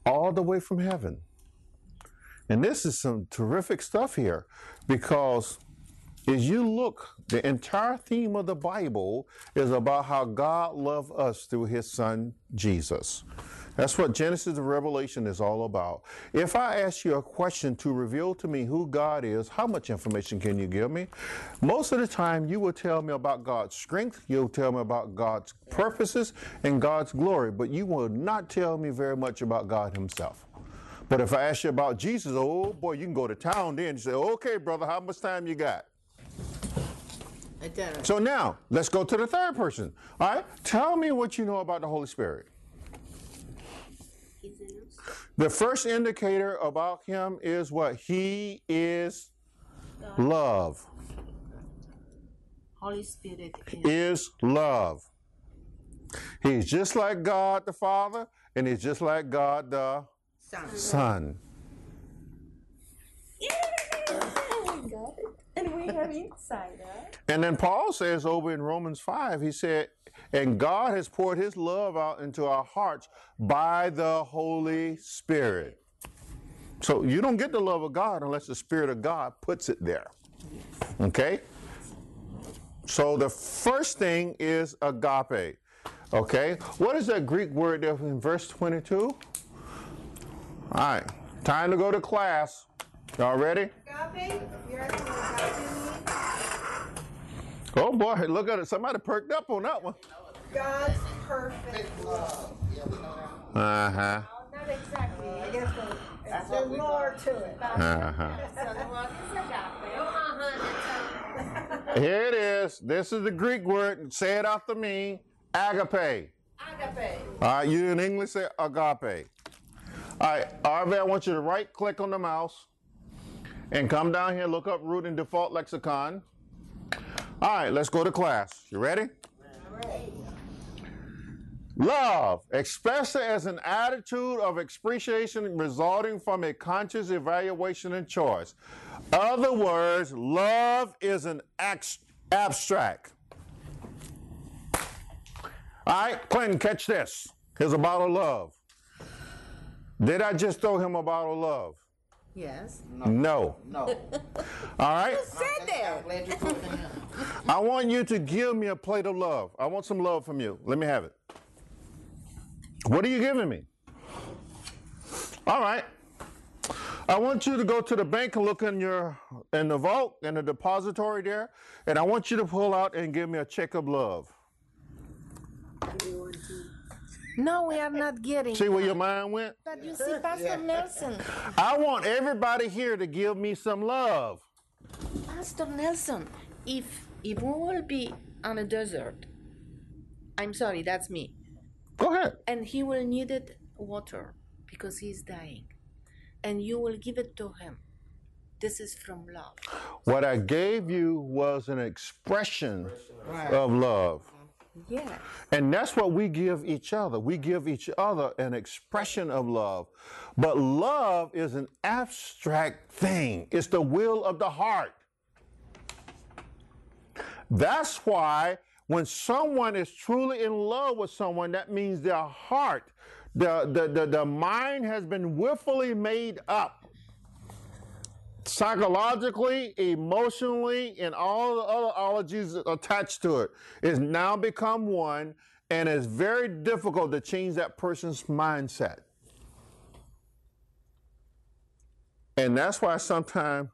All the way from heaven. And this is some terrific stuff here because as you look, the entire theme of the Bible is about how God loved us through his son Jesus. That's what Genesis and Revelation is all about. If I ask you a question to reveal to me who God is, how much information can you give me? Most of the time, you will tell me about God's strength, you'll tell me about God's purposes and God's glory, but you will not tell me very much about God Himself. But if I ask you about Jesus, oh boy, you can go to town then and say, okay, brother, how much time you got? So now, let's go to the third person. All right, tell me what you know about the Holy Spirit. He's in us. The first indicator about him is what? He is love. Holy Spirit is love. He's just like God the Father, and he's just like God the Son. Son. And we are insider. And then Paul says over in Romans 5, he said, and God has poured his love out into our hearts by the Holy Spirit. So you don't get the love of God unless the Spirit of God puts it there. Okay? So the first thing is agape. Okay? What is that Greek word there in verse 22? All right. Time to go to class. Y'all ready? Agape, you're asking what agape means? Oh boy, look at it. Somebody perked up on that one. God's perfect love. Uh huh. Not exactly. I guess there's, there's more to it. Uh huh. So the word is agape. Uh-huh, Here it is. This is the Greek word. Say it after me. Agape. Agape. All right, you in English say agape. All right, Arve, I want you to right click on the mouse and come down here, look up root in default lexicon. All right, let's go to class. You ready? Love, expressed as an attitude of appreciation resulting from a conscious evaluation and choice. Other words, love is an abstract. All right, Clinton, catch this. Here's a bottle of love. Did I just throw him a bottle of love? Yes. No. No. All right? Said that. I'm glad you put it in here. I want you to give me a plate of love. I want some love from you. Let me have it. What are you giving me? All right. I want you to go to the bank and look in your in the vault in the depository there, and I want you to pull out and give me a check of love. No, we are not getting. See where your mind went? But you see, Pastor Nelson, I want everybody here to give me some love. Pastor Nelson, if if we will be on a desert, I'm sorry, that's me, Go ahead. and he will need it water because he's dying, and you will give it to him. This is from love. What I gave you was an expression of love. And that's what we give each other. We give each other an expression of love. But love is an abstract thing, it's the will of the heart. That's why when someone is truly in love with someone, that means their heart, the, the, the, the mind has been willfully made up. Psychologically, emotionally, and all the other ologies attached to it, it's now become one, and it's very difficult to change that person's mindset. And that's why sometimes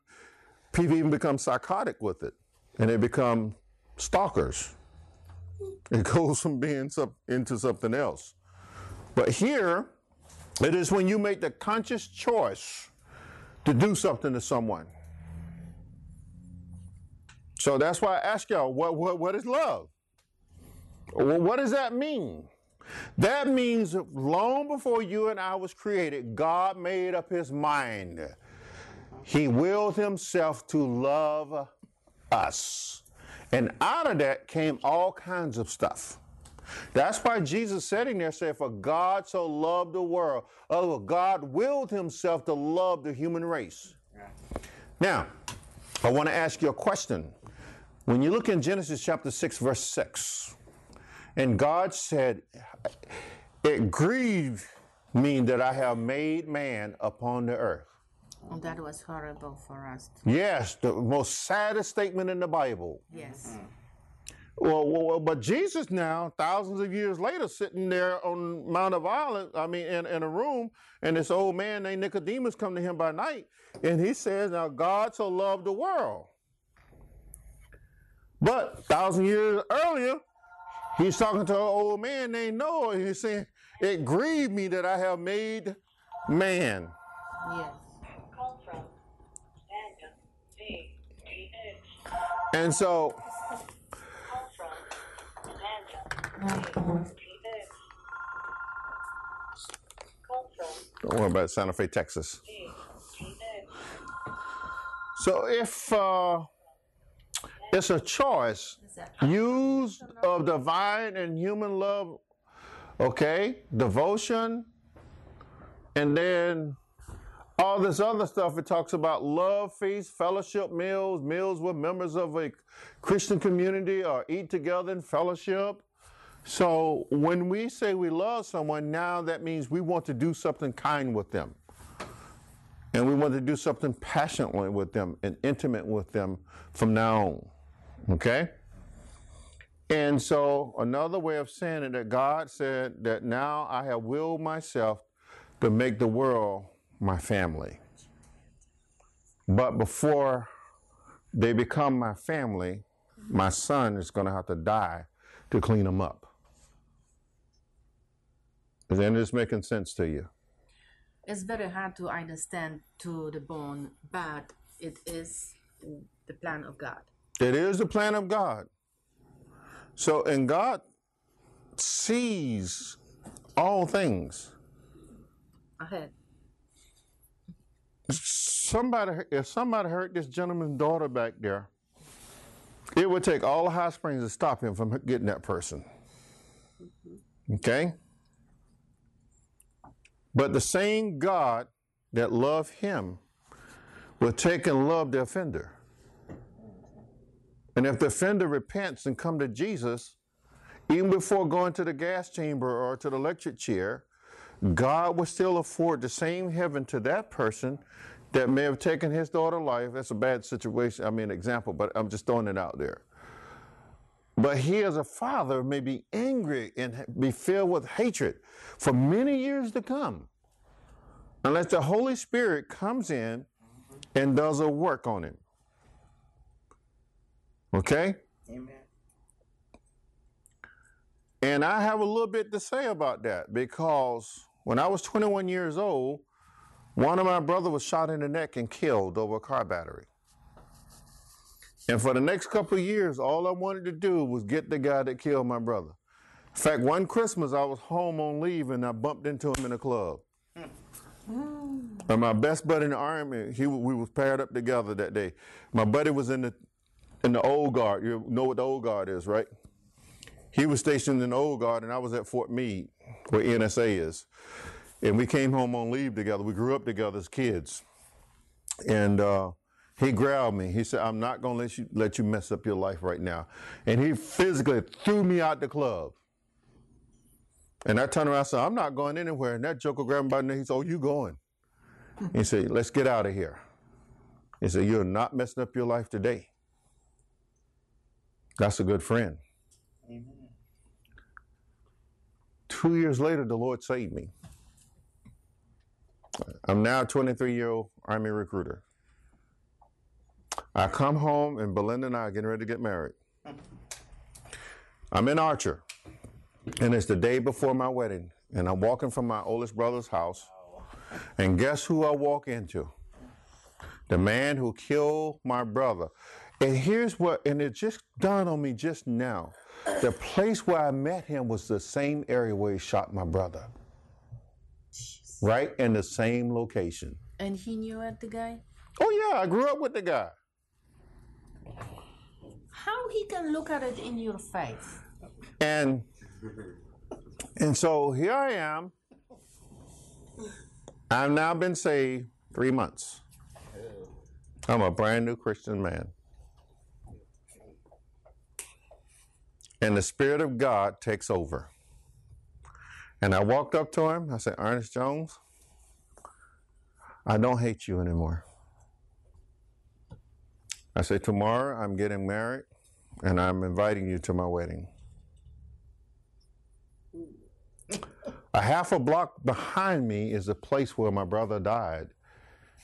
people even become psychotic with it and they become stalkers. It goes from being into something else. But here, it is when you make the conscious choice to do something to someone. So that's why I ask y'all, what, what, what is love? What does that mean? That means long before you and I was created, God made up his mind. He willed himself to love us. And out of that came all kinds of stuff. That's why Jesus sitting there said, For God so loved the world. Oh, God willed himself to love the human race. Now, I want to ask you a question. When you look in Genesis chapter 6, verse 6, and God said, It grieved me that I have made man upon the earth. That was horrible for us. Yes, the most saddest statement in the Bible. Yes. Well, well, well, but Jesus now, thousands of years later, sitting there on Mount of Olives, I mean, in, in a room, and this old man named Nicodemus come to him by night, and he says, now God so loved the world. But thousand years earlier, he's talking to an old man named Noah, and he's saying, it grieved me that I have made man. Yes. Come from Daniel G. G. H. And so, Come from Daniel G. G. H. Come from don't worry about Santa Fe, Texas. So if uh, it's a choice, use of divine and human love, okay, devotion, and then all this other stuff. It talks about love feasts, fellowship meals, meals with members of a Christian community, or eat together in fellowship. So when we say we love someone, now that means we want to do something kind with them. And we want to do something passionately with them and intimate with them from now on. Okay? And so, another way of saying it, that God said that now I have willed myself to make the world my family. But before they become my family, my son is going to have to die to clean them up. Of this making sense to you? It's very hard to understand to the bone, but it is the plan of God. It is the plan of God. So, and God sees all things. Ahead. Somebody, if somebody hurt this gentleman's daughter back there, it would take all the High Springs to stop him from getting that person. Mm-hmm. Okay? But the same God that loved him will take and love the offender. And if the offender repents and come to Jesus, even before going to the gas chamber or to the electric chair, God will still afford the same heaven to that person that may have taken his daughter's life. That's a bad situation, I mean, example, but I'm just throwing it out there. But he, as a father, may be angry and be filled with hatred for many years to come, unless the Holy Spirit comes in and does a work on him. Okay? Amen. And I have a little bit to say about that because when I was 21 years old, one of my brothers was shot in the neck and killed over a car battery. And for the next couple years, all I wanted to do was get the guy that killed my brother. In fact, one Christmas I was home on leave and I bumped into him in a club. And my best buddy in the army, he we was paired up together that day. My buddy was in the in the old guard. You know what the old guard is, right? He was stationed in the old guard, and I was at Fort Meade, where NSA is. And we came home on leave together. We grew up together as kids. And uh, he grabbed me. He said, "I'm not gonna let you let you mess up your life right now." And he physically threw me out the club. And I turned around and said, I'm not going anywhere. And that joker grabbed me by the neck. He said, Oh, you going? He said, Let's get out of here. He said, You're not messing up your life today. That's a good friend. Two years later, the Lord saved me. I'm now a 23 year old Army recruiter. I come home, and Belinda and I are getting ready to get married. I'm in Archer. And it's the day before my wedding, and I'm walking from my oldest brother's house. And guess who I walk into? The man who killed my brother. And here's what, and it just dawned on me just now. The place where I met him was the same area where he shot my brother. Right in the same location. And he knew it, the guy? Oh, yeah, I grew up with the guy. How he can look at it in your face? And and so here I am. I've now been saved three months. I'm a brand new Christian man. And the Spirit of God takes over. And I walked up to him. I said, Ernest Jones, I don't hate you anymore. I say, Tomorrow I'm getting married and I'm inviting you to my wedding. A half a block behind me is a place where my brother died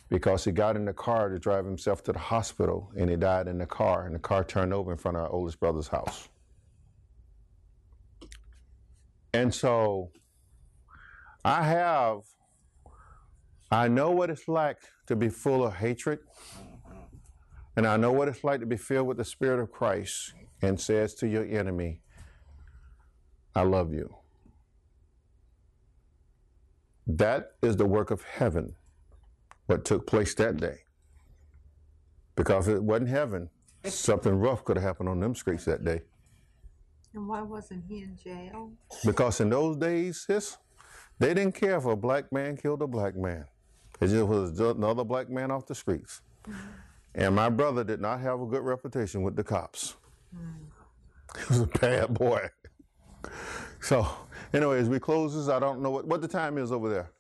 because he got in the car to drive himself to the hospital and he died in the car and the car turned over in front of our oldest brother's house. And so I have, I know what it's like to be full of hatred and I know what it's like to be filled with the Spirit of Christ and says to your enemy, I love you. That is the work of heaven, what took place that day. Because if it wasn't heaven, something rough could have happened on them streets that day. And why wasn't he in jail? Because in those days, sis, they didn't care if a black man killed a black man. It just was just another black man off the streets. And my brother did not have a good reputation with the cops. He was a bad boy. So, anyway, as we close this, I don't know what, what the time is over there.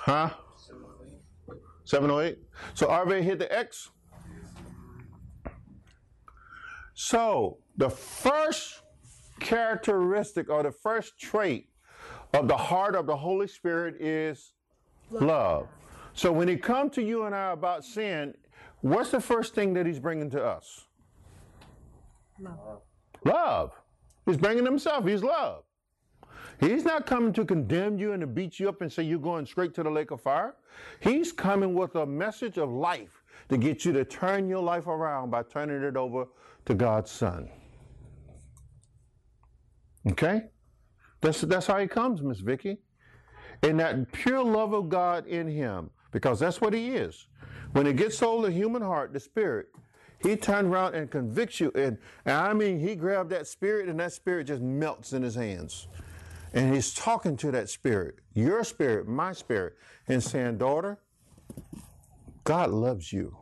Huh? 708. So RV hit the X. So the first characteristic or the first trait of the heart of the Holy Spirit is love. So when he comes to you and I about sin, what's the first thing that he's bringing to us? Love. Love. He's bringing himself. He's love. He's not coming to condemn you and to beat you up and say you're going straight to the lake of fire. He's coming with a message of life to get you to turn your life around by turning it over to God's Son. Okay? That's, that's how he comes, Miss Vicky. And that pure love of God in him, because that's what he is. When it gets hold of the human heart, the spirit, he turns around and convicts you. And, and I mean, he grabbed that spirit, and that spirit just melts in his hands. And he's talking to that spirit, your spirit, my spirit, and saying, Daughter, God loves you.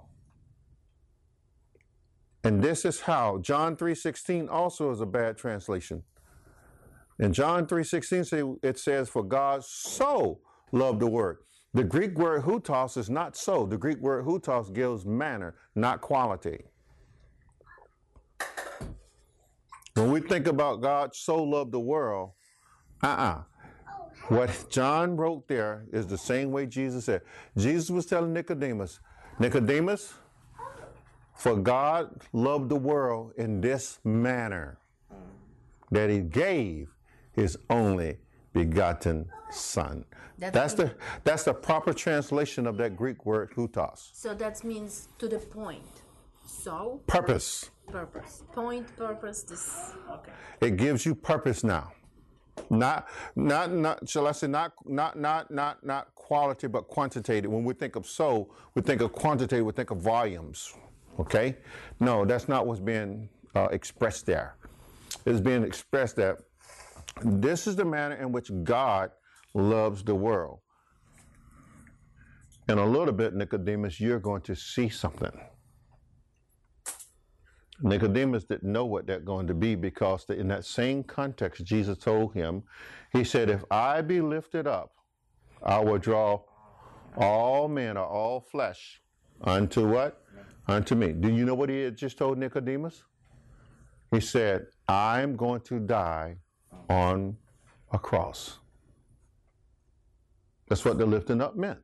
And this is how John 3:16 also is a bad translation. In John 3:16 it says for God so loved the world. The Greek word hutos is not so. The Greek word hutos gives manner, not quality. When we think about God so loved the world, uh-uh. What John wrote there is the same way Jesus said. Jesus was telling Nicodemus, Nicodemus, for God loved the world in this manner that he gave his only begotten son. That That's the that's the proper translation of that Greek word hutos. So that means to the point. So Purpose. purpose, point purpose. This okay. It gives you purpose now. Not, not, not. Shall I say not, not, not, not, not quality, but quantitative. When we think of soul, we think of quantity. We think of volumes. Okay? No, that's not what's being uh, expressed there. It's being expressed that this is the manner in which God loves the world. In a little bit, Nicodemus, you're going to see something. Nicodemus didn't know what that's going to be because in that same context, Jesus told him, He said, If I be lifted up, I will draw all men or all flesh unto what? Unto me. Do you know what he had just told Nicodemus? He said, I'm going to die on a cross. That's what the lifting up meant.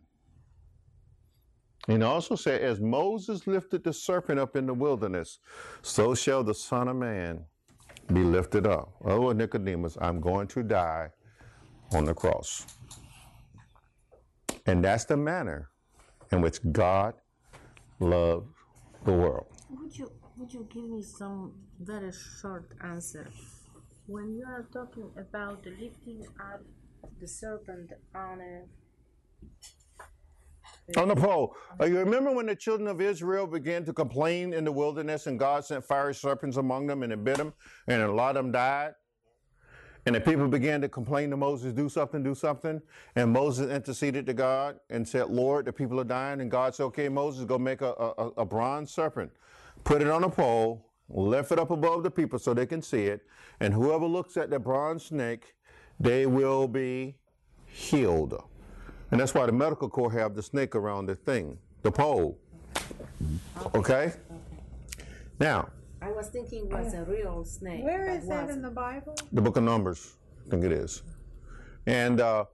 And also said, As Moses lifted the serpent up in the wilderness, so shall the Son of Man be lifted up. Oh, Nicodemus, I'm going to die on the cross. And that's the manner in which God loved the world. Would you would you give me some very short answer? When you are talking about the lifting up the serpent on a On the pole. Uh, you remember when the children of Israel began to complain in the wilderness and God sent fiery serpents among them and it bit them and a lot of them died? And the people began to complain to Moses, do something, do something. And Moses interceded to God and said, Lord, the people are dying. And God said, okay, Moses, go make a, a, a bronze serpent, put it on a pole, lift it up above the people so they can see it. And whoever looks at the bronze snake, they will be healed. And that's why the medical corps have the snake around the thing, the pole. Okay? Now, I was thinking it was a real snake. Where but is that in the Bible? the book of Numbers, I think it is. And uh,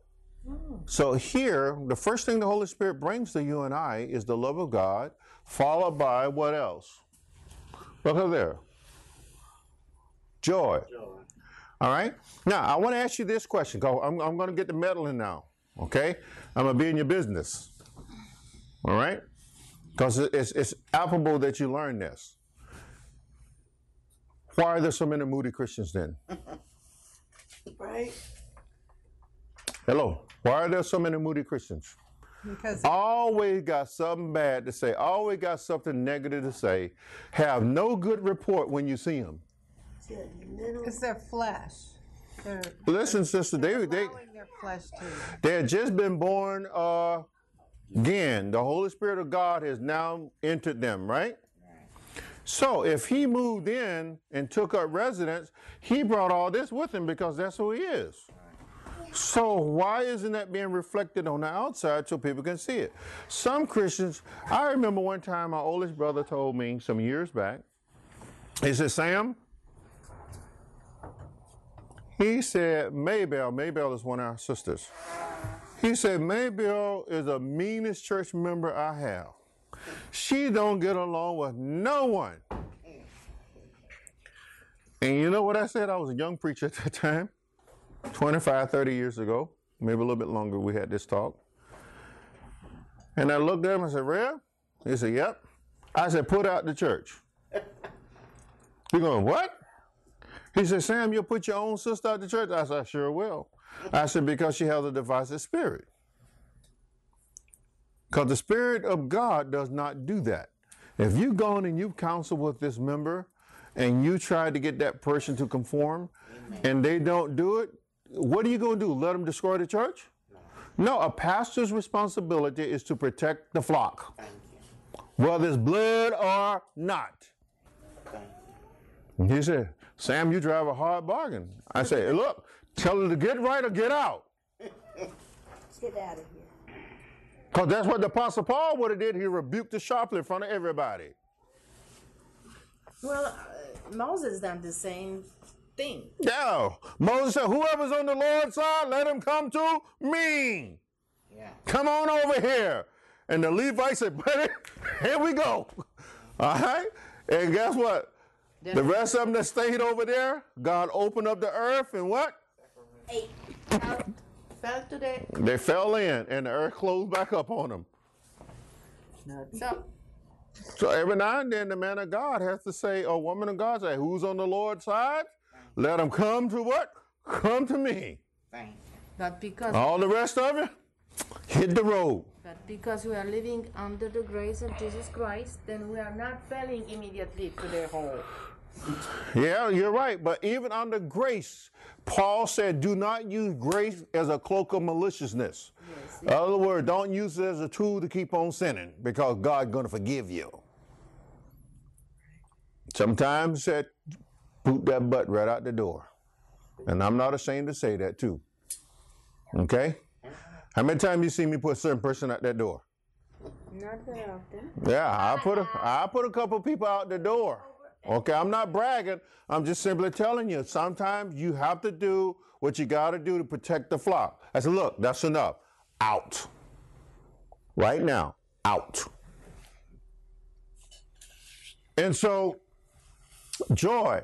so here, the first thing the Holy Spirit brings to you and I is the love of God, followed by what else? Look at there. Joy. All right? Now, I want to ask you this question. 'cause I'm, I'm going to get the meddling now. Okay? I'm going to be in your business. All right? Because it's, it's applicable that you learn this. Why are there so many moody Christians then? Right. Hello. Why are there so many moody Christians? Because Always got something bad to say. Always got something negative to say. Have no good report when you see them. it's their flesh. They're Listen, sister, they they allowing their flesh to. they had just been born uh, again. The Holy Spirit of God has now entered them, right? So if he moved in and took up residence, he brought all this with him because that's who he is. So why isn't that being reflected on the outside so people can see it? Some Christians, I remember one time my oldest brother told me some years back, he said, Sam, he said, Maybell, Maybell is one of our sisters. He said, Maybell is the meanest church member I have. She don't get along with no one. And you know what I said? I was a young preacher at that time, 25, 30 years ago, maybe a little bit longer we had this talk. And I looked at him and said, Rev? He said, Yep. I said, put out the church. You're going, what? He said, Sam, you'll put your own sister out the church? I said, I sure will. I said, because she has a divisive spirit. Because the Spirit of God does not do that. If you've gone and you've counseled with this member and you try to get that person to conform and they don't do it, what are you going to do? Let them destroy the church? No, a pastor's responsibility is to protect the flock, whether it's blood or not. And he said, Sam, you drive a hard bargain. I said, "Hey, look, tell her to get right or get out. Let's get out of here. Because that's what the Apostle Paul would have did. He rebuked the sharply in front of everybody. Well, uh, Moses done the same thing. Yeah. Moses said, whoever's on the Lord's side, let him come to me. Yeah. Come on over here. And the Levite said, buddy, here we go. All right? And guess what? The rest of them that stayed over there, God opened up the earth and what? Eight. Fell today. They fell in and the earth closed back up on them. So So every now and then, the man of God has to say, or woman of God say, who's on the Lord's side? Let them come to what? Come to me. But because All the rest of you, hit the road. but because we are living under the grace of Jesus Christ, then we are not falling immediately to the hole. Yeah, you're right. But even under grace, Paul said, do not use grace as a cloak of maliciousness. In other words, don't use it as a tool to keep on sinning because God's going to forgive you. Sometimes that boot that butt right out the door. And I'm not ashamed to say that too. Okay? How many times you see me put a certain person out that door? Not that often. Yeah, I put a I put a couple people out the door. Okay, I'm not bragging. I'm just simply telling you. Sometimes you have to do what you got to do to protect the flock. I said, look, that's enough. Out. Right now, out. And so, joy.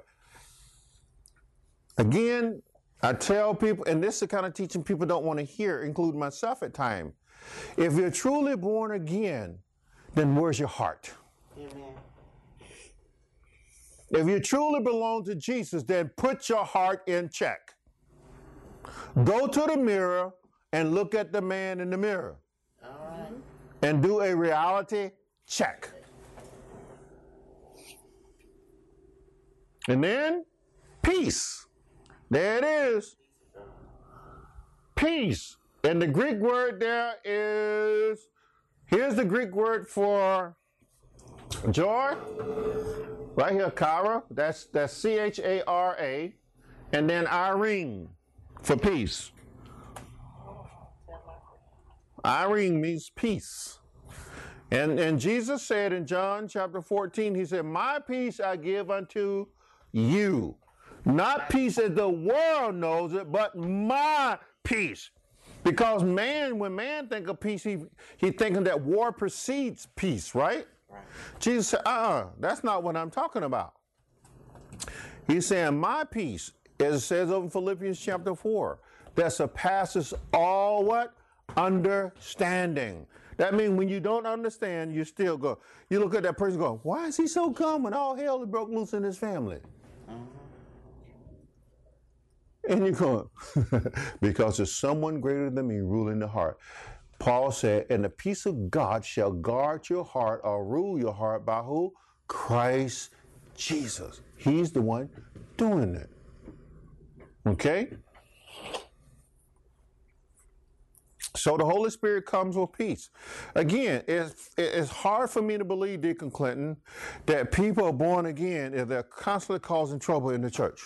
Again, I tell people, and this is the kind of teaching people don't want to hear, including myself at times. If you're truly born again, then where's your heart? Amen. If you truly belong to Jesus, then put your heart in check. Go to the mirror and look at the man in the mirror All right. and do a reality check. And then peace. There it is. Peace. And the Greek word there is here's the Greek word for joy. Right here, chara. That's that's C H A R A. And then Irene for peace. Irene means peace. And, and Jesus said in John chapter 14, He said, My peace I give unto you. Not peace as the world knows it, but my peace. Because man, when man think of peace, he, he thinking that war precedes peace, right? Jesus said, uh-uh, that's not what I'm talking about. He's saying, my peace, as it says over in Philippians chapter 4, that surpasses all what? Understanding. That means when you don't understand, you still go. You look at that person go, why is he so calm when all hell is broke loose in his family? And you go, because there's someone greater than me ruling the heart. Paul said, and the peace of God shall guard your heart or rule your heart by who? Christ Jesus. He's the one doing it. Okay? So the Holy Spirit comes with peace. Again, it's, it's hard for me to believe, Deacon Clinton, that people are born again if they're constantly causing trouble in the church.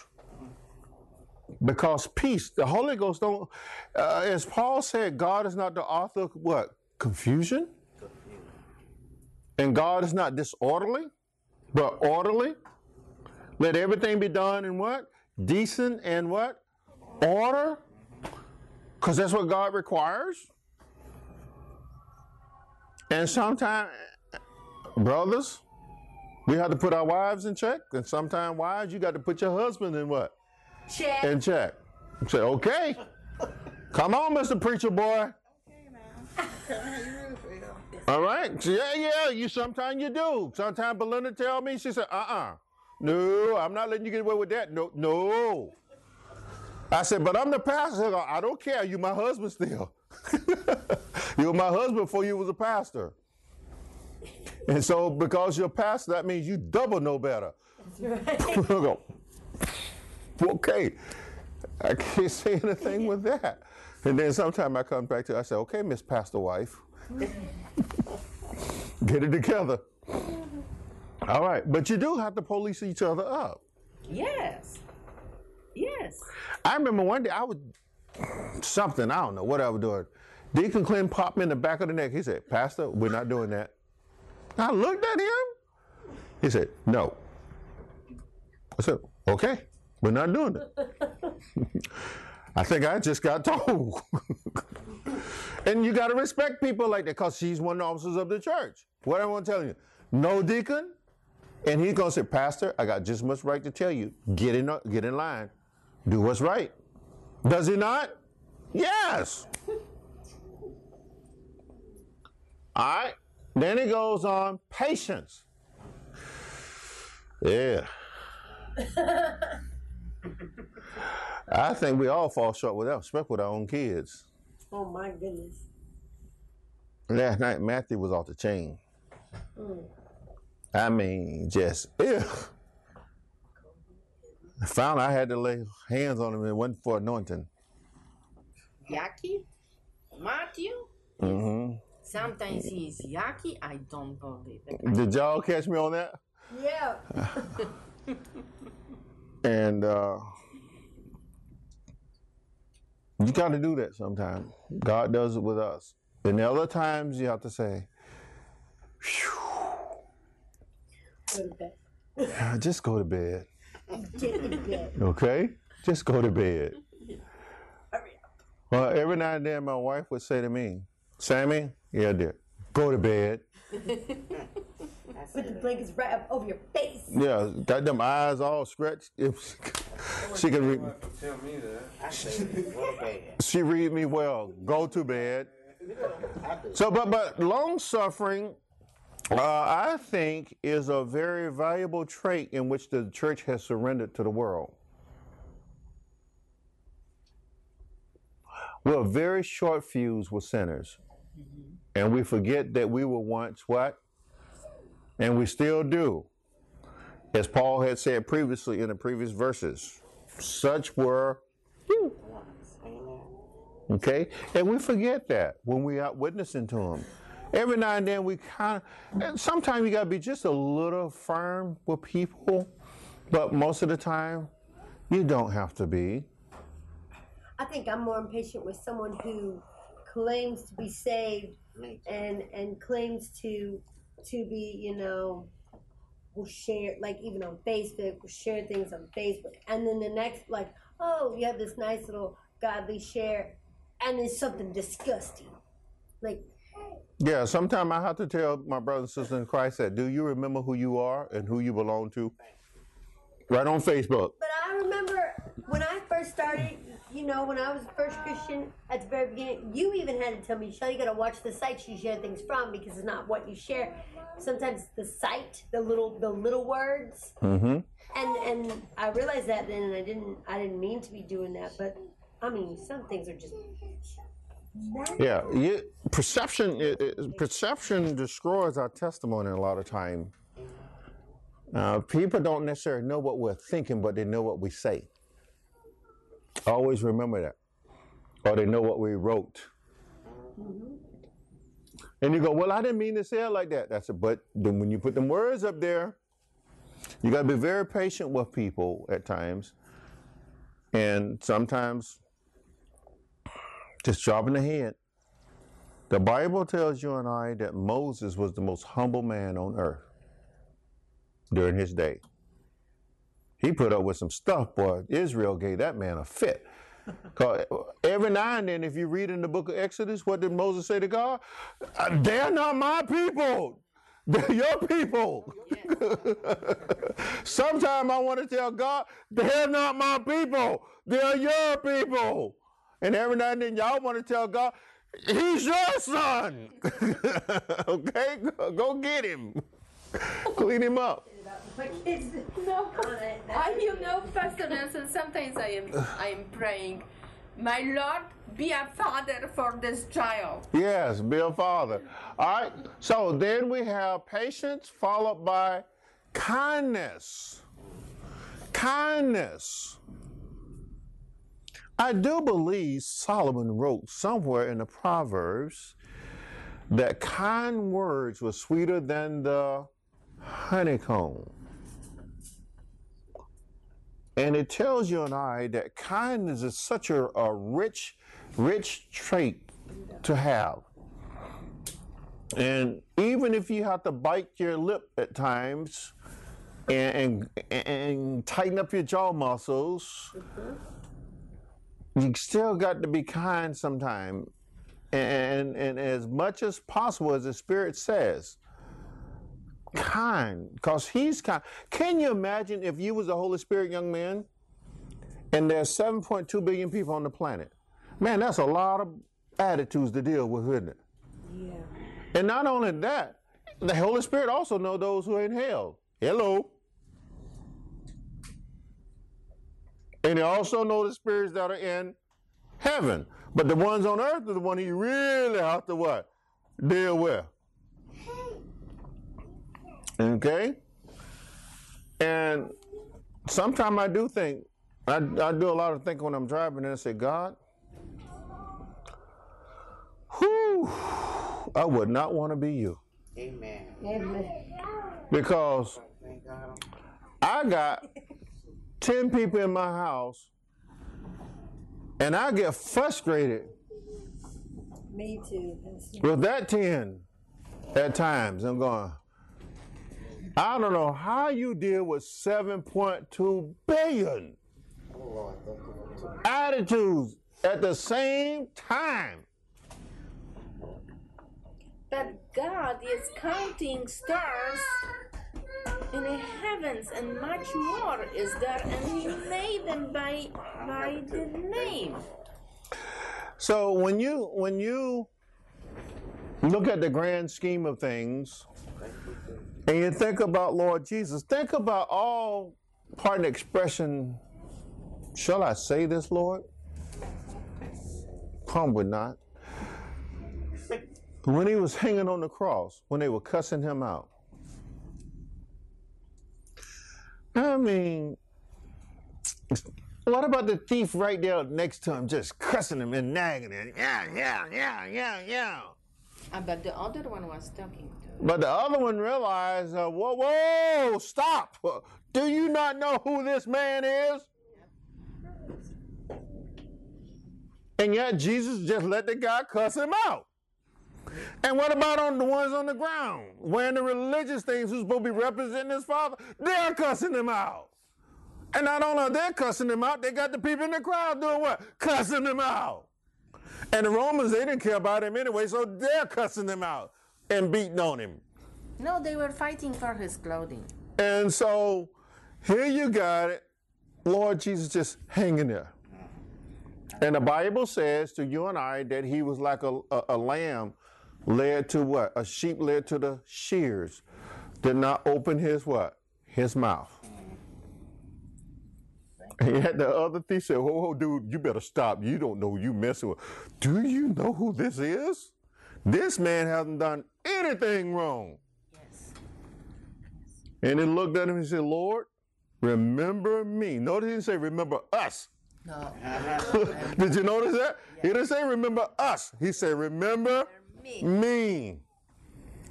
Because peace, the Holy Ghost don't, uh, as Paul said, God is not the author of what? Confusion? And God is not disorderly, but orderly. Let everything be done in what? Decent and what? Order. Because that's what God requires. And sometimes, brothers, we have to put our wives in check. And sometimes, wives, you got to put your husband in what? Check. In check. Say, okay. Come on, Mr. Preacher Boy. Okay, now. Tell me how you really feel. All right. So, yeah, yeah. You sometimes you do. Sometimes Belinda tell me, she said, uh-uh. No, I'm not letting you get away with that. No, no. I said, but I'm the pastor. I don't care. You my husband still. you were my husband before you was a pastor. And so because you're a pastor, that means you double know better. I go, okay. I can't say anything with that. And then sometime I come back to I say, okay, Miss Pastor Wife. Get it together. All right. But you do have to police each other up. Yes. Yes. I remember one day I was something, I don't know what I was doing. Deacon Clinton popped me in the back of the neck. He said, Pastor, we're not doing that. I looked at him. He said, No. I said, Okay, we're not doing it. I think I just got told. and you got to respect people like that because she's one of the officers of the church. What I want to tell you, no deacon. And he's going to say, Pastor, I got just much right to tell you, get in, uh, get in line. Do what's right. Does he not? Yes. All right. Then he goes on patience. Yeah. I think we all fall short with that, especially with our own kids. oh my goodness. Last night, Matthew was off the chain. Mm. I mean, just, ew. I found I had to lay hands on him and it wasn't for anointing. Yucky? Matthew? Mm-hmm. Sometimes he's yucky. I don't believe it. Did y'all catch me on that? Yeah. And uh, you got to do that sometimes. God does it with us. And the other times you have to say, "Phew, Go to bed. yeah, just go to bed. Get in bed. Okay? Just go to bed. Hurry up. Well, every now and then my wife would say to me, Sammy, yeah, dear, go to bed. Put the blankets right up over your face. Yeah, got them eyes all scratched. If she could read, Tell me that. I say, go to bed. she read me well. Go to bed. So, but but long suffering, uh, I think, is a very valuable trait in which the church has surrendered to the world. We're very short fused with sinners, and we forget that we were once what, and we still do, as Paul had said previously in the previous verses. Such were Okay? And we forget that when we are witnessing to them. Every now and then we kind of, and sometimes you got to be just a little firm with people, but most of the time you don't have to be. I think I'm more impatient with someone who claims to be saved and and claims to to be, you know, will share like even on Facebook, will share things on Facebook, and then the next like, oh, you have this nice little godly share, and it's something disgusting, like Yeah, sometimes I have to tell my brothers and sisters in Christ that, do you remember who you are and who you belong to? Right on Facebook. But I remember when I first started, you know, when I was first Christian at the very beginning, you even had to tell me, Shell, you gotta watch the sites you share things from because it's not what you share. Sometimes the site, the little the little words. Mm-hmm. And and I realized that then and I didn't I didn't mean to be doing that, but I mean some things are just Yeah, you, perception i- i- perception destroys our testimony a lot of time. Uh, people don't necessarily know what we're thinking, but they know what we say. Always remember that, or they know what we wrote. And you go, well, I didn't mean to say it like that. That's it. But then when you put them words up there, you got to be very patient with people at times, and sometimes just dropping the head. The Bible tells you and I that Moses was the most humble man on earth during his day. He put up with some stuff, boy. Israel gave that man a fit. 'Cause every now and then, if you read in the book of Exodus, what did Moses say to God? "Uh, They're not my people. They're your people. Sometimes I want to tell God, they're not my people. They're your people. And every now and then, y'all want to tell God, He's your son. okay? Go- Go get him. Clean him up. My kids. No, on it. I you know, Pastor Nelson. Sometimes I am I am praying, my Lord, be a father for this child. Yes, be a father. All right. So then we have patience followed by kindness. Kindness. I do believe Solomon wrote somewhere in the Proverbs that kind words were sweeter than the honeycomb. And it tells you and I that kindness is such a, a rich, rich trait to have. And even if you have to bite your lip at times and, and, and tighten up your jaw muscles, you still got to be kind sometime. And, and as much as possible, as the Spirit says, kind, because He's kind. Can you imagine if you was a Holy Spirit young man and there's 7.2 billion people on the planet? Man, that's a lot of attitudes to deal with, isn't it? Yeah. And not only that, the Holy Spirit also know those who are in hell. Hello. And he also know the spirits that are in heaven. But the ones on earth are the one he really have to what? Deal with. Okay? And sometimes I do think, I, I do a lot of thinking when I'm driving and I say, God, whew, I would not want to be you. Amen. Amen. Because I got 10 people in my house and I get frustrated Me too. With that 10 at times. I'm going, I don't know how you deal with 7.2 billion Lord, thank you for the attitudes at the same time. But God is counting stars in the heavens, and much more is there, and He made them by by the name. So when you when you look at the grand scheme of things and you think about Lord Jesus, think about all pardon expression, shall I say this, Lord? Probably not. When he was hanging on the cross, when they were cussing him out. I mean, what about the thief right there next to him, just cussing him and nagging him? Yeah, yeah, yeah, yeah, yeah. Ah, but the other one was talking. But the other one realized, uh, whoa, whoa, stop. Do you not know who this man is? And yet Jesus just let the guy cuss him out. And what about on the ones on the ground, wearing the religious things who's supposed to be representing his father? They're cussing him out. And not only are they cussing him out, they got the people in the crowd doing what? Cussing him out. And the Romans, they didn't care about him anyway, so they're cussing him out and beating on him. No, they were fighting for his clothing. And so here you got it, Lord Jesus just hanging there. And the Bible says to you and I that he was like a, a, a lamb led to what? A sheep led to the shears. Did not open his what? His mouth. And yet the other thief said, Whoa, whoa, dude, you better stop. You don't know who you messing with. Do you know who this is? This man hasn't done anything wrong. Yes. And he looked at him and said, Lord, remember me. Notice he didn't say, remember us. No, Did you notice that? He didn't say, remember us. He said, remember me. me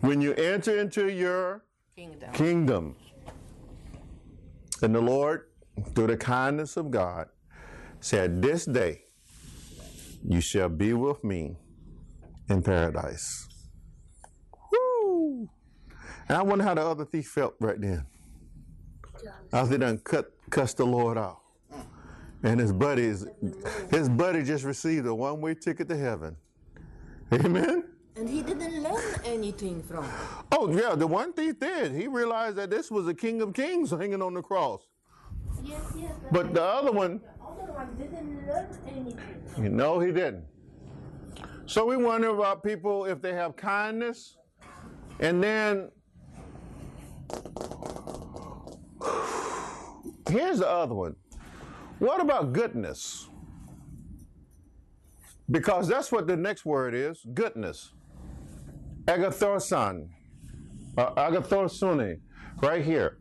when you enter into your Kingdom. kingdom. And the Lord, through the kindness of God, said, This day you shall be with me in paradise. Woo! And I wonder how the other thief felt right then. After they done cut, cussed the Lord out. And his buddies, his buddy just received a one-way ticket to heaven. Amen. And he didn't learn anything from it. Oh yeah, the one thief did. He realized that this was the King of Kings hanging on the cross. Yes, yes. But the other one, the other one didn't learn anything. know, he didn't. So we wonder about people if they have kindness, and then here's the other one. What about goodness? Because that's what the next word is goodness. Agathorson. Uh, agathosune, right here.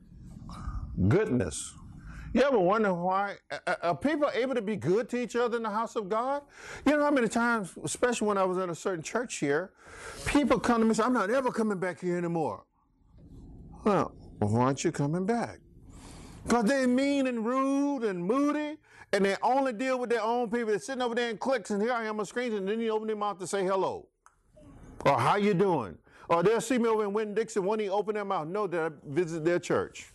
Goodness. You ever wonder why are- people able to be good to each other in the house of God? You know how many times, especially when I was in a certain church here, people come to me and say, I'm not ever coming back here anymore. Well, why aren't you coming back? Because they're mean and rude and moody, and they only deal with their own people. They're sitting over there in cliques, and here I am a stranger, and then you open their mouth to say hello. Or how you doing? Or they'll see me over in Winn-Dixie, when he open their mouth, that I visit their church.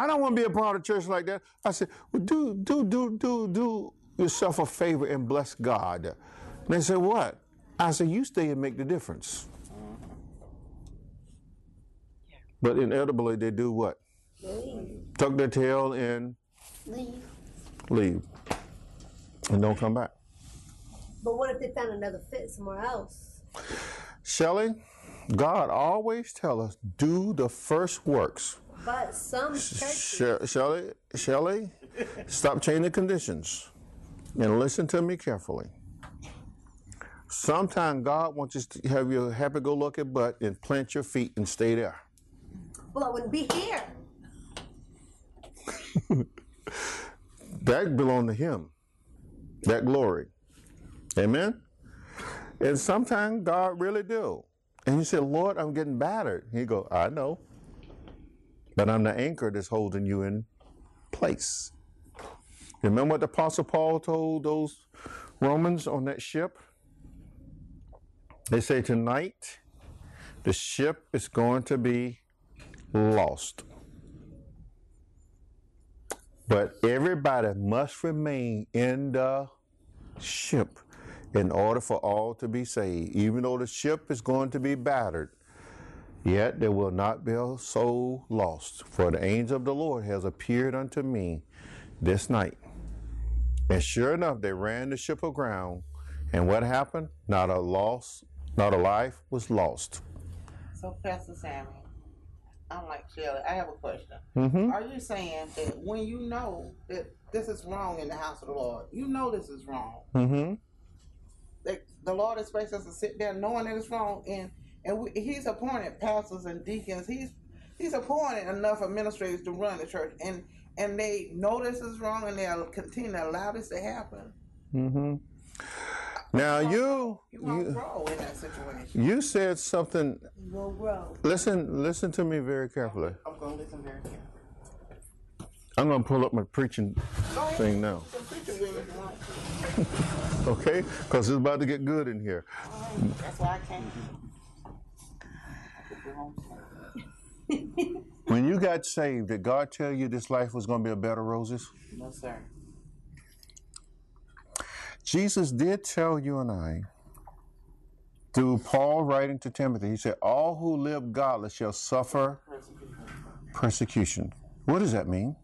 I don't want to be a part of church like that. I said, well, do, do, do, do, do yourself a favor and bless God. And they said, what? I said, you stay and make the difference. But inevitably, they do what? Leave. Tuck their tail and Leave. leave. And don't come back. But what if they found another fit somewhere else? Shelley, God always tell us do the first works. But some churches, She- Shelley, Shelley, stop changing the conditions and listen to me carefully. Sometimes God wants you to have your happy-go-lucky butt and plant your feet and stay there. well, I wouldn't be here. That belonged to Him. That glory. Amen. And sometimes God really do. And you say, Lord, I'm getting battered. He go, I know. But I'm the anchor that's holding you in place. Remember what the Apostle Paul told those Romans on that ship? They say tonight the ship is going to be lost. But everybody must remain in the ship in order for all to be saved. Even though the ship is going to be battered, yet there will not be a soul lost. For the angel of the Lord has appeared unto me this night. And sure enough, they ran the ship aground. And what happened? Not a loss, not a life was lost. So, Pastor Sammy, I'm like Shelley. I have a question. Mm-hmm. Are you saying that when you know that this is wrong in the house of the Lord, you know this is wrong, Mm-hmm. that the Lord expects us to sit there knowing that it's wrong, and and we, He's appointed pastors and deacons. He's He's appointed enough administrators to run the church, and and they know this is wrong, and they'll continue to allow this to happen. Mm-hmm. Now you You you, grow in that situation. you said something Will grow. Listen, listen to me very carefully. I'm going to listen very carefully. I'm going to pull up my preaching thing now, You can preach it with me if you want. okay? Because it's about to get good in here. That's why I came. When you got saved, did God tell you this life was going to be a bed of roses? No, sir. Jesus did tell you and I, through Paul writing to Timothy, he said, All who live godless shall suffer persecution. What does that mean?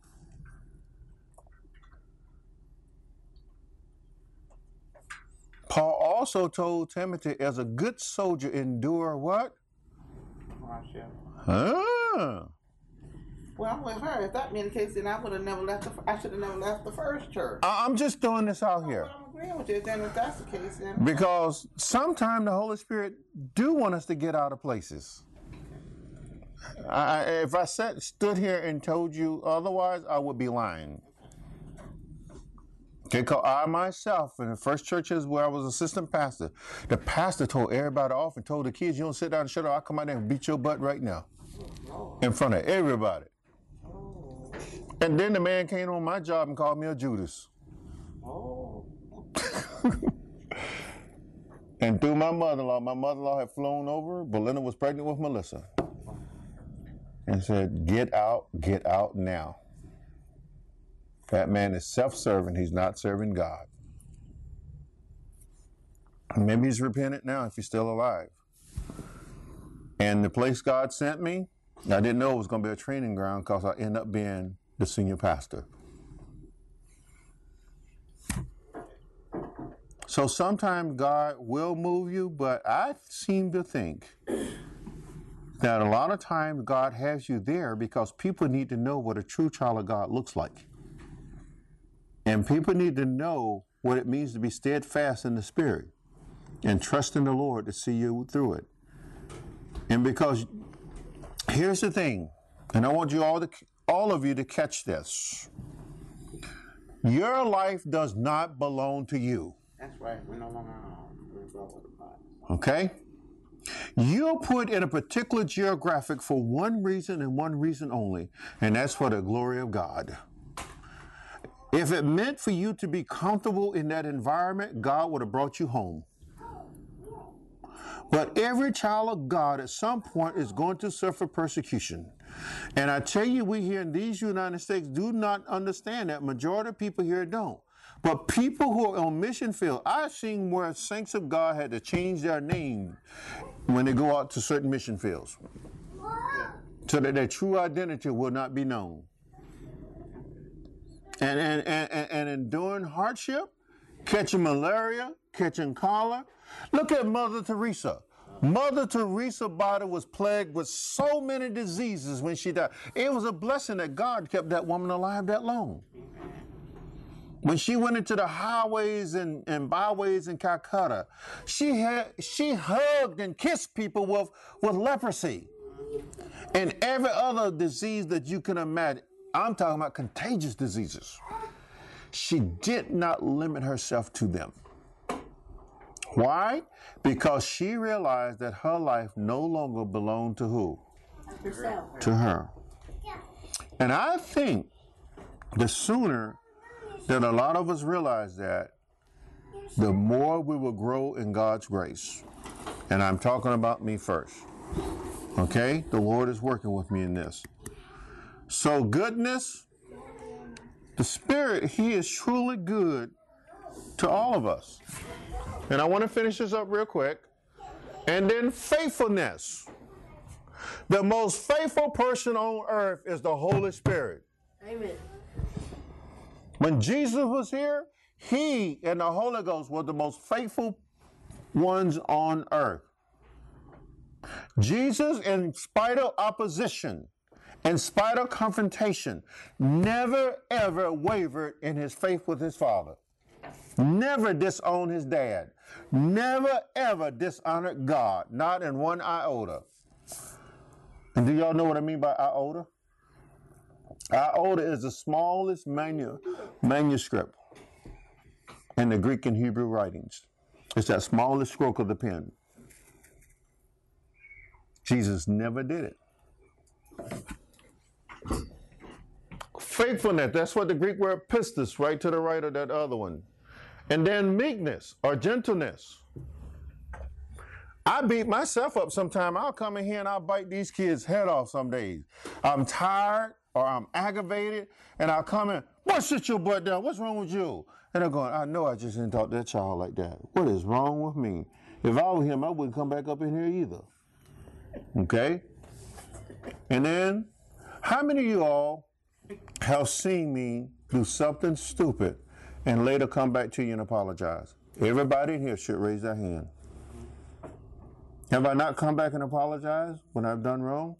Paul also told Timothy, as a good soldier, endure what? Hardship. Ah. Well, I'm with her. If that being the case, then I would have never left. The, I should have never left the first church. I- I'm just throwing this out here. But I'm agreeing with you. Then if that's the case, then Because sometimes the Holy Spirit do want us to get out of places. I, I- if I sat, stood here and told you otherwise, I would be lying. Okay, 'cause I myself, in the first churches where I was assistant pastor, the pastor told everybody off and told the kids, "You don't sit down and shut up. I'll come out there and beat your butt right now, in front of everybody." And then the man came on my job and called me a Judas. And through my mother-in-law, my mother-in-law had flown over. Belinda was pregnant with Melissa, and said, "Get out, get out now." That man is self-serving. He's not serving God. Maybe he's repentant now if he's still alive. And the place God sent me, I didn't know it was going to be a training ground because I ended up being the senior pastor. So sometimes God will move you, but I seem to think that a lot of times God has you there because people need to know what a true child of God looks like. And people need to know what it means to be steadfast in the Spirit and trust in the Lord to see you through it. And because here's the thing, and I want you all to all of you to catch this. Your life does not belong to you. that's right. We're no longer on. We're above with the body. Okay? You're put in a particular geographic for one reason and one reason only, and that's for the glory of God. If it meant for you to be comfortable in that environment, God would have brought you home. But every child of God at some point is going to suffer persecution. And I tell you, we here in these United States do not understand that. Majority of people here don't. But people who are on mission field, I've seen where saints of God had to change their name when they go out to certain mission fields so that their true identity will not be known. And, and, and, and, and enduring hardship, catching malaria, catching cholera. Look at Mother Teresa. Mother Teresa body was plagued with so many diseases when she died. It was a blessing that God kept that woman alive that long. When she went into the highways and, and byways in Calcutta, she had she hugged and kissed people with, with leprosy and every other disease that you can imagine. I'm talking about contagious diseases. She did not limit herself to them. Why? Because she realized that her life no longer belonged to who? Herself. To her. And I think the sooner that a lot of us realize that, the more we will grow in God's grace. And I'm talking about me first. Okay? The Lord is working with me in this. So, goodness, the Spirit, He is truly good to all of us. And I want to finish this up real quick. And then faithfulness. The most faithful person on earth is the Holy Spirit. Amen. When Jesus was here, he and the Holy Ghost were the most faithful ones on earth. Jesus, in spite of opposition, in spite of confrontation, never ever wavered in his faith with his Father. Never disowned his dad. Never ever dishonored God, not in one iota. And do y'all know what I mean by iota? Iota is the smallest manu- manuscript in the Greek and Hebrew writings. It's that smallest stroke of the pen. Jesus never did it. Faithfulness, that's what the Greek word pistis, right to the right of that other one. And then meekness or gentleness. I beat myself up sometime. I'll come in here and I'll bite these kids' head off some days. I'm tired or I'm aggravated, and I'll come in, what sit your butt down? What's wrong with you? And they're going, I know I just didn't talk to that child like that. What is wrong with me? If I were him, I wouldn't come back up in here either. Okay? And then, how many of you all have seen me do something stupid and later come back to you and apologize? Everybody in here should raise their hand. Have I not come back and apologized when I've done wrong?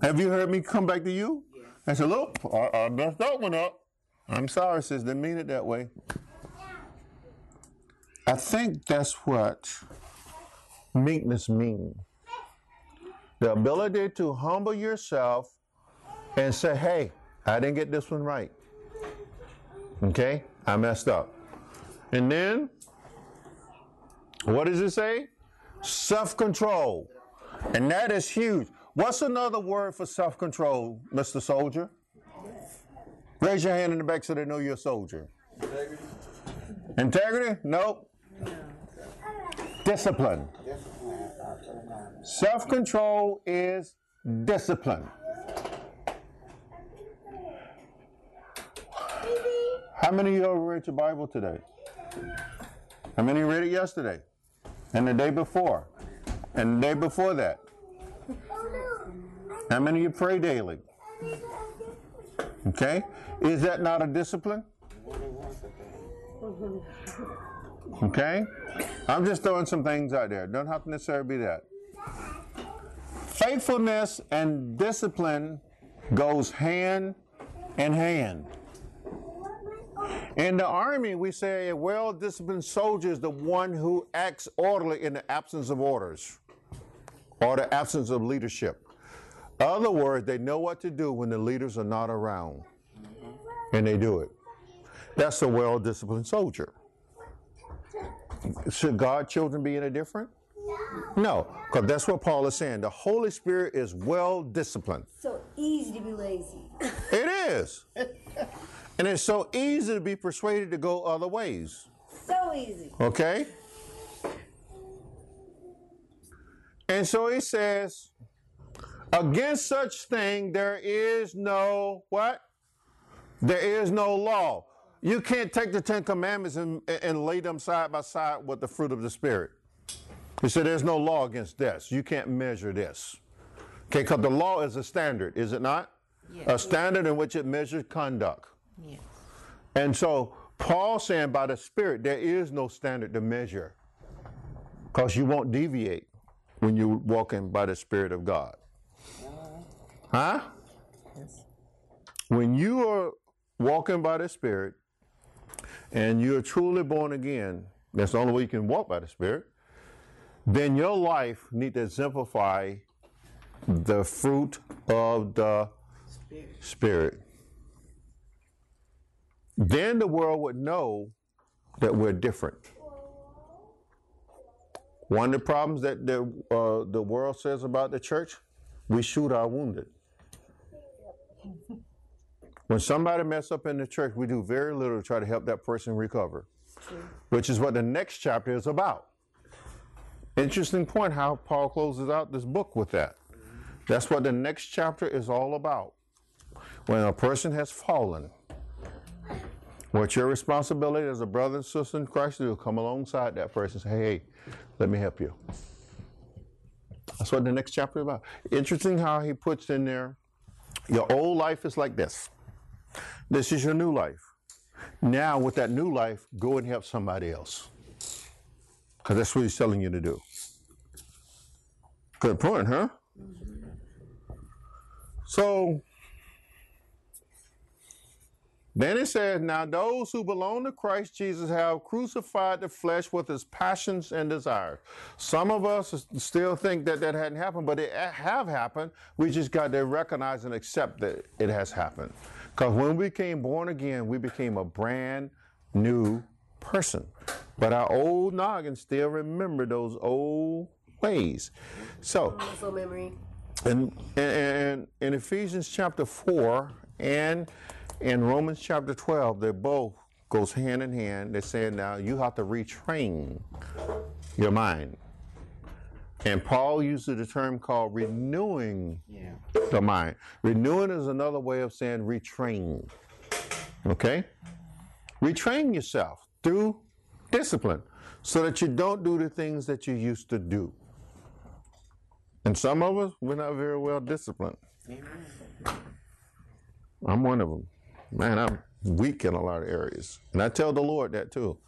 Have you heard me come back to you? and say, look, I, I messed that one up. I'm sorry, sis, didn't mean it that way. I think that's what meekness means. The ability to humble yourself and say, hey, I didn't get this one right. Okay? I messed up. And then, what does it say? Self control. And that is huge. What's another word for self control, Mr. Soldier? Raise your hand in the back so they know you're a soldier. Integrity? Nope. Discipline. Self control is discipline. How many of you ever read your Bible today? How many read it yesterday? And the day before? And the day before that? How many of you pray daily? Okay? Is that not a discipline? Okay? I'm just throwing some things out there. Don't have to necessarily be that. Faithfulness and discipline goes hand in hand. In the army, we say a well disciplined soldier is the one who acts orderly in the absence of orders or the absence of leadership. Other words, they know what to do when the leaders are not around, and they do it. That's a well disciplined soldier. Should God children be any different? No, because that's what Paul is saying. The Holy Spirit is well disciplined. So easy to be lazy. It is. and it's so easy to be persuaded to go other ways. So easy. Okay? And so he says, against such thing there is no what? There is no law. You can't take the Ten Commandments and, and lay them side by side with the fruit of the Spirit. He said there's no law against this. You can't measure this. Okay, because the law is a standard, is it not? A standard in which it measures conduct. Yes. And so Paul saying by the Spirit, there is no standard to measure because you won't deviate. when you're walking by the Spirit of God? Huh? Yes. When you are walking by the Spirit and you're truly born again, that's the only way you can walk by the Spirit, then your life need to exemplify the fruit of the Spirit. Then the world would know that we're different. One of the problems that the, uh, the world says about the church, we shoot our wounded. When somebody mess up in the church, we do very little to try to help that person recover, which is what the next chapter is about. Interesting point how Paul closes out this book with that. That's what the next chapter is all about. When a person has fallen, what's your responsibility as a brother and sister in Christ to do? Come alongside that person and say, hey, let me help you. That's what the next chapter is about. Interesting how he puts in there, your old life is like this. This is your new life. Now, with that new life, go and help somebody else. Because that's what he's telling you to do. Good point, huh? So, then it says, Now those who belong to Christ Jesus have crucified the flesh with its passions and desires. Some of us still think that that hadn't happened, but it have happened. We just got to recognize and accept that it has happened. Because when we became born again, we became a brand new person. But our old noggin still remember those old ways. So, Muscle memory. in, in, in Ephesians chapter 4 and in Romans chapter 12, they both goes hand in hand. They're saying now you have to retrain your mind. And Paul uses the term called renewing Yeah. the mind. Renewing is another way of saying retrain. Okay? Retrain yourself through discipline so that you don't do the things that you used to do. And some of us, we're not very well disciplined. I'm one of them. Man, I'm weak in a lot of areas. And I tell the Lord that too.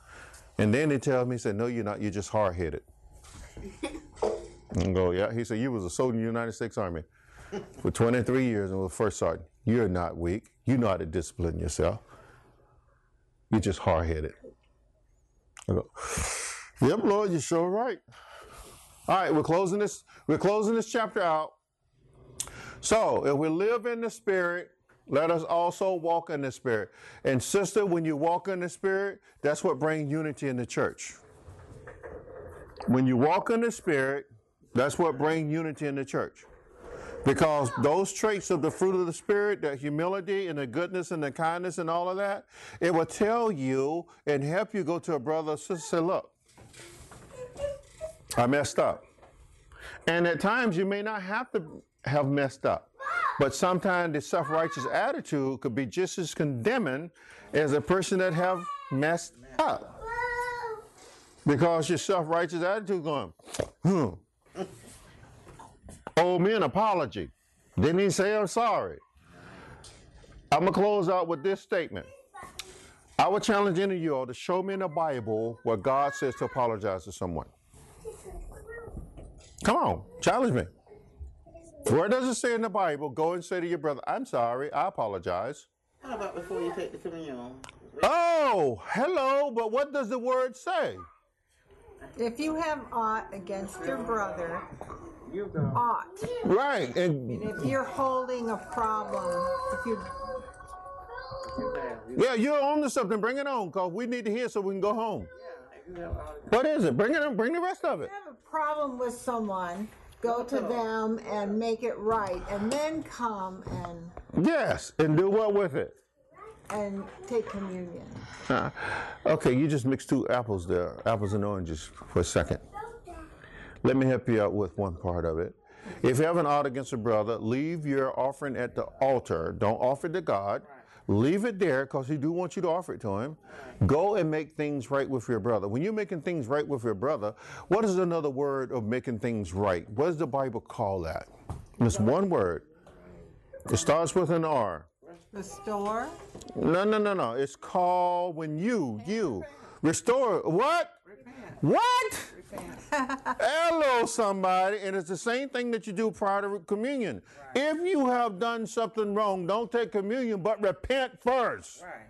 And then he tells me, he said, No, you're not, you're just hard headed. and go, yeah. He said, You was a soldier in the United States Army for 23 years and was first sergeant. You're not weak. You know how to discipline yourself. You're just hard headed. I go, Yep, Lord, you're sure right. All right, we're closing this, we're closing this chapter out. So if we live in the spirit, let us also walk in the spirit. And sister, when you walk in the spirit, that's what brings unity in the church. When you walk in the spirit, that's what brings unity in the church. Because those traits of the fruit of the spirit, the humility and the goodness and the kindness and all of that, it will tell you and help you go to a brother or sister say, look, I messed up. And at times you may not have to have messed up. But sometimes the self-righteous attitude could be just as condemning as a person that have messed up. Because your self-righteous attitude going, hmm. Owe me an apology. Didn't he say I'm sorry? I'm gonna close out with this statement. I would challenge any of you all to show me in the Bible where God says to apologize to someone. Come on, challenge me. Where does it say in the Bible, go and say to your brother, I'm sorry, I apologize? How about before you take the communion? Oh, hello, but what does the word say? If you have aught against your brother, You go. aught. Right, and If you're holding a problem, if you You yeah, you're on to something. Bring it on, cause we need to hear so we can go home. you What is it? Bring it on. Bring the rest of it. You have a problem with someone, go to them and make it right, and then come and Yes, and do what with it? and take communion. Uh, okay, you just mixed two apples there, apples and oranges for a second. Let me help you out with one part of it. If you have an aught against a brother, leave your offering at the altar. Don't offer it to God. Leave it there because he do want you to offer it to him. Go and make things right with your brother. When you're making things right with your brother, what is another word of making things right? What does the Bible call that? It's one word. It starts with an R. Restore. No, no, no, no. It's called when you, you restore. What? What? Hello, somebody. And it's the same thing that you do prior to communion. If you have done something wrong, don't take communion, but repent first. Right.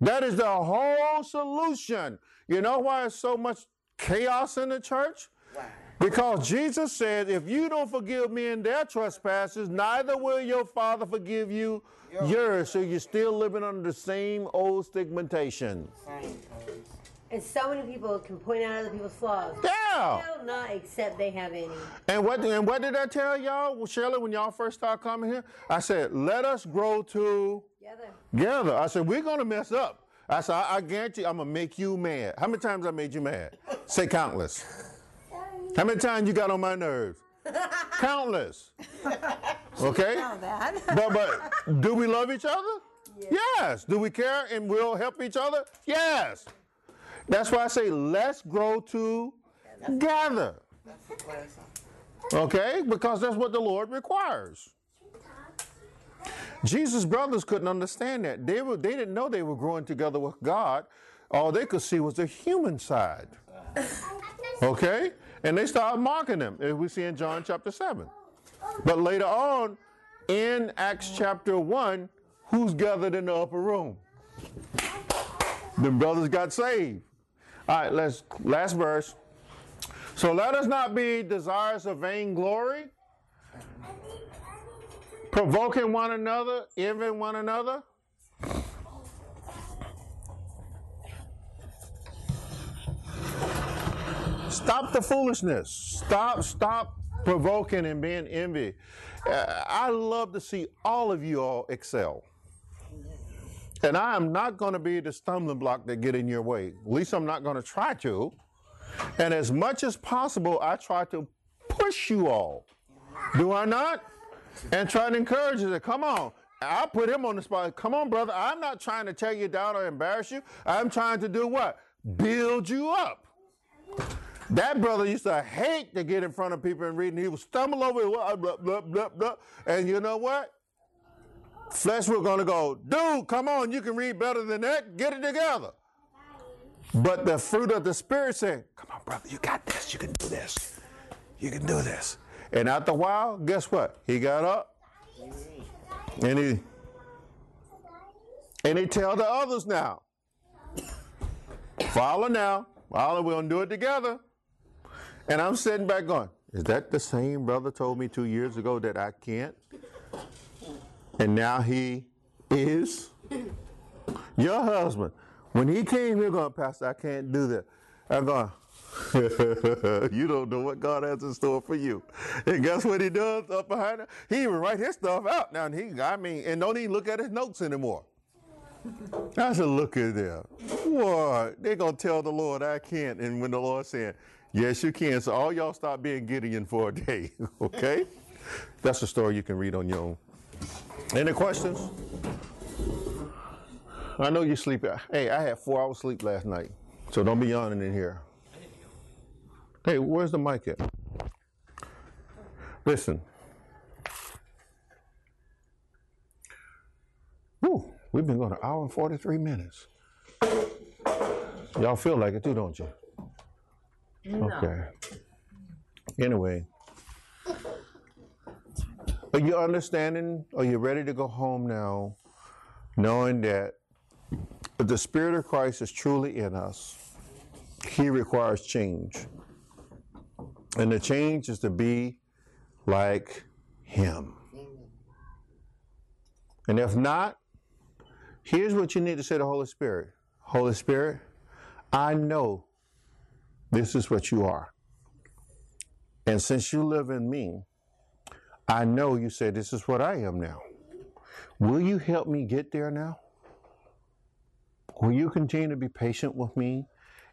That is the whole solution. You know why there's so much chaos in the church? Because Jesus said, if you don't forgive men their trespasses, neither will your Father forgive you yours. So you're still living under the same old stigmatization. And so many people can point out other people's flaws. Yeah. They will not accept they have any. And what and what did I tell y'all, well, Shirley, when y'all first started coming here? I said, let us grow to Together. together. I said, we're gonna mess up. I said, I, I guarantee I'm gonna make you mad. How many times I made you mad? Say countless. How many times you got on my nerves? countless. Okay? Know that. But but do we love each other? Yes. Do we care and we'll help each other? Yes. That's why I say let's grow together. Okay? Because that's what the Lord requires. Jesus' brothers couldn't understand that. They, were, they didn't know they were growing together with God. All they could see was the human side. Okay? And they started mocking them, as we see in John chapter 7. But later on, in Acts chapter 1, who's gathered in the upper room? The brothers got saved. All right, let's last verse. So let us not be desirous of vainglory, provoking one another, envying one another. Stop the foolishness. Stop, stop provoking and being envy. Uh, I love to see all of you all excel. And I am not going to be the stumbling block that get in your way. At least I'm not going to try to. And as much as possible, I try to push you all. Do I not? And try to encourage you to come on. I'll put him on the spot. Come on, brother. I'm not trying to tear you down or embarrass you. I'm trying to do what? Build you up. That brother used to hate to get in front of people and read, and he would stumble over, blah, blah. and you know what? Flesh was going to go, dude, come on, you can read better than that. Get it together. But the fruit of the Spirit said, come on, brother, you got this. You can do this. You can do this. And after a while, guess what? He got up and he and he tell the others now. Follow now. Follow, we're gonna do it together. And I'm sitting back going, is that the same brother told me two years ago that I can't? And now he is your husband. When he came here going, Pastor, I can't do that. I'm going, you don't know what God has in store for you. And guess what he does up behind? He even write his stuff out. Now, and he, I mean, and don't even look at his notes anymore. I said, look at there. What? They're going to tell the Lord I can't. And when the Lord said, yes, you can. So all y'all stop being Gideon for a day, okay? That's a story you can read on your own. Any questions? I know you sleep. Hey, I had four hours sleep last night, so don't be yawning in here. Hey, where's the mic at? Listen. Whew, we've been going an hour and 43 minutes. Y'all feel like it too, don't you? No. Okay. Anyway. Are you understanding? Are you ready to go home now, knowing that the Spirit of Christ is truly in us, He requires change. And the change is to be like Him. And if not, here's what you need to say to Holy Spirit Holy Spirit, I know this is what you are. And since you live in me, I know you said this is what I am now. Will you help me get there now? Will you continue to be patient with me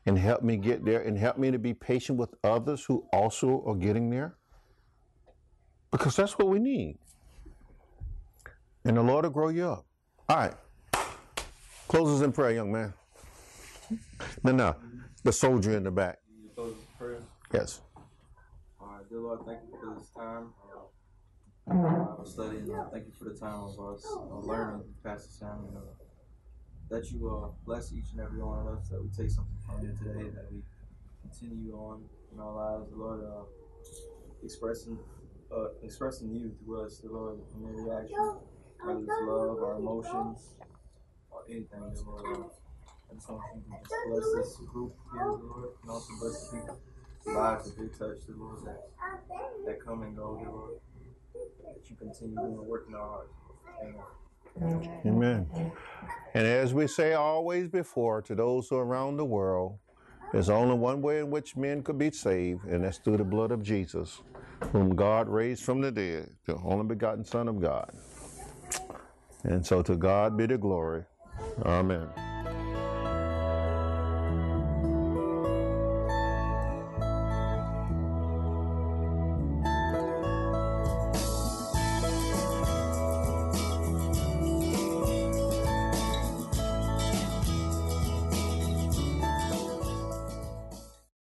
and help me get there and help me to be patient with others who also are getting there? Because that's what we need. And the Lord will grow you up. All right. Closes in prayer, young man. No, no. The soldier in the back. You close this prayer. Yes. All right, dear Lord, thank you for this time uh, of studying. Uh, thank you for the time of us uh, learning, Pastor Sam, and uh, that you uh, bless each and every one of us, that we take something from you today, that we continue on in our lives, the Lord, uh, expressing uh, expressing you through us, the Lord, in every action, whether it's love, our emotions, or anything, the Lord. Uh, I just want you to just bless this group here, Lord, and also bless the people lives that they touch, the Lord, that, that come and go, the Lord. That you continue doing the work in our hearts. Amen. Amen. And as we say always before to those who are around the world, there's only one way in which men could be saved, and that's through the blood of Jesus, whom God raised from the dead, the only begotten Son of God. And so to God be the glory. Amen.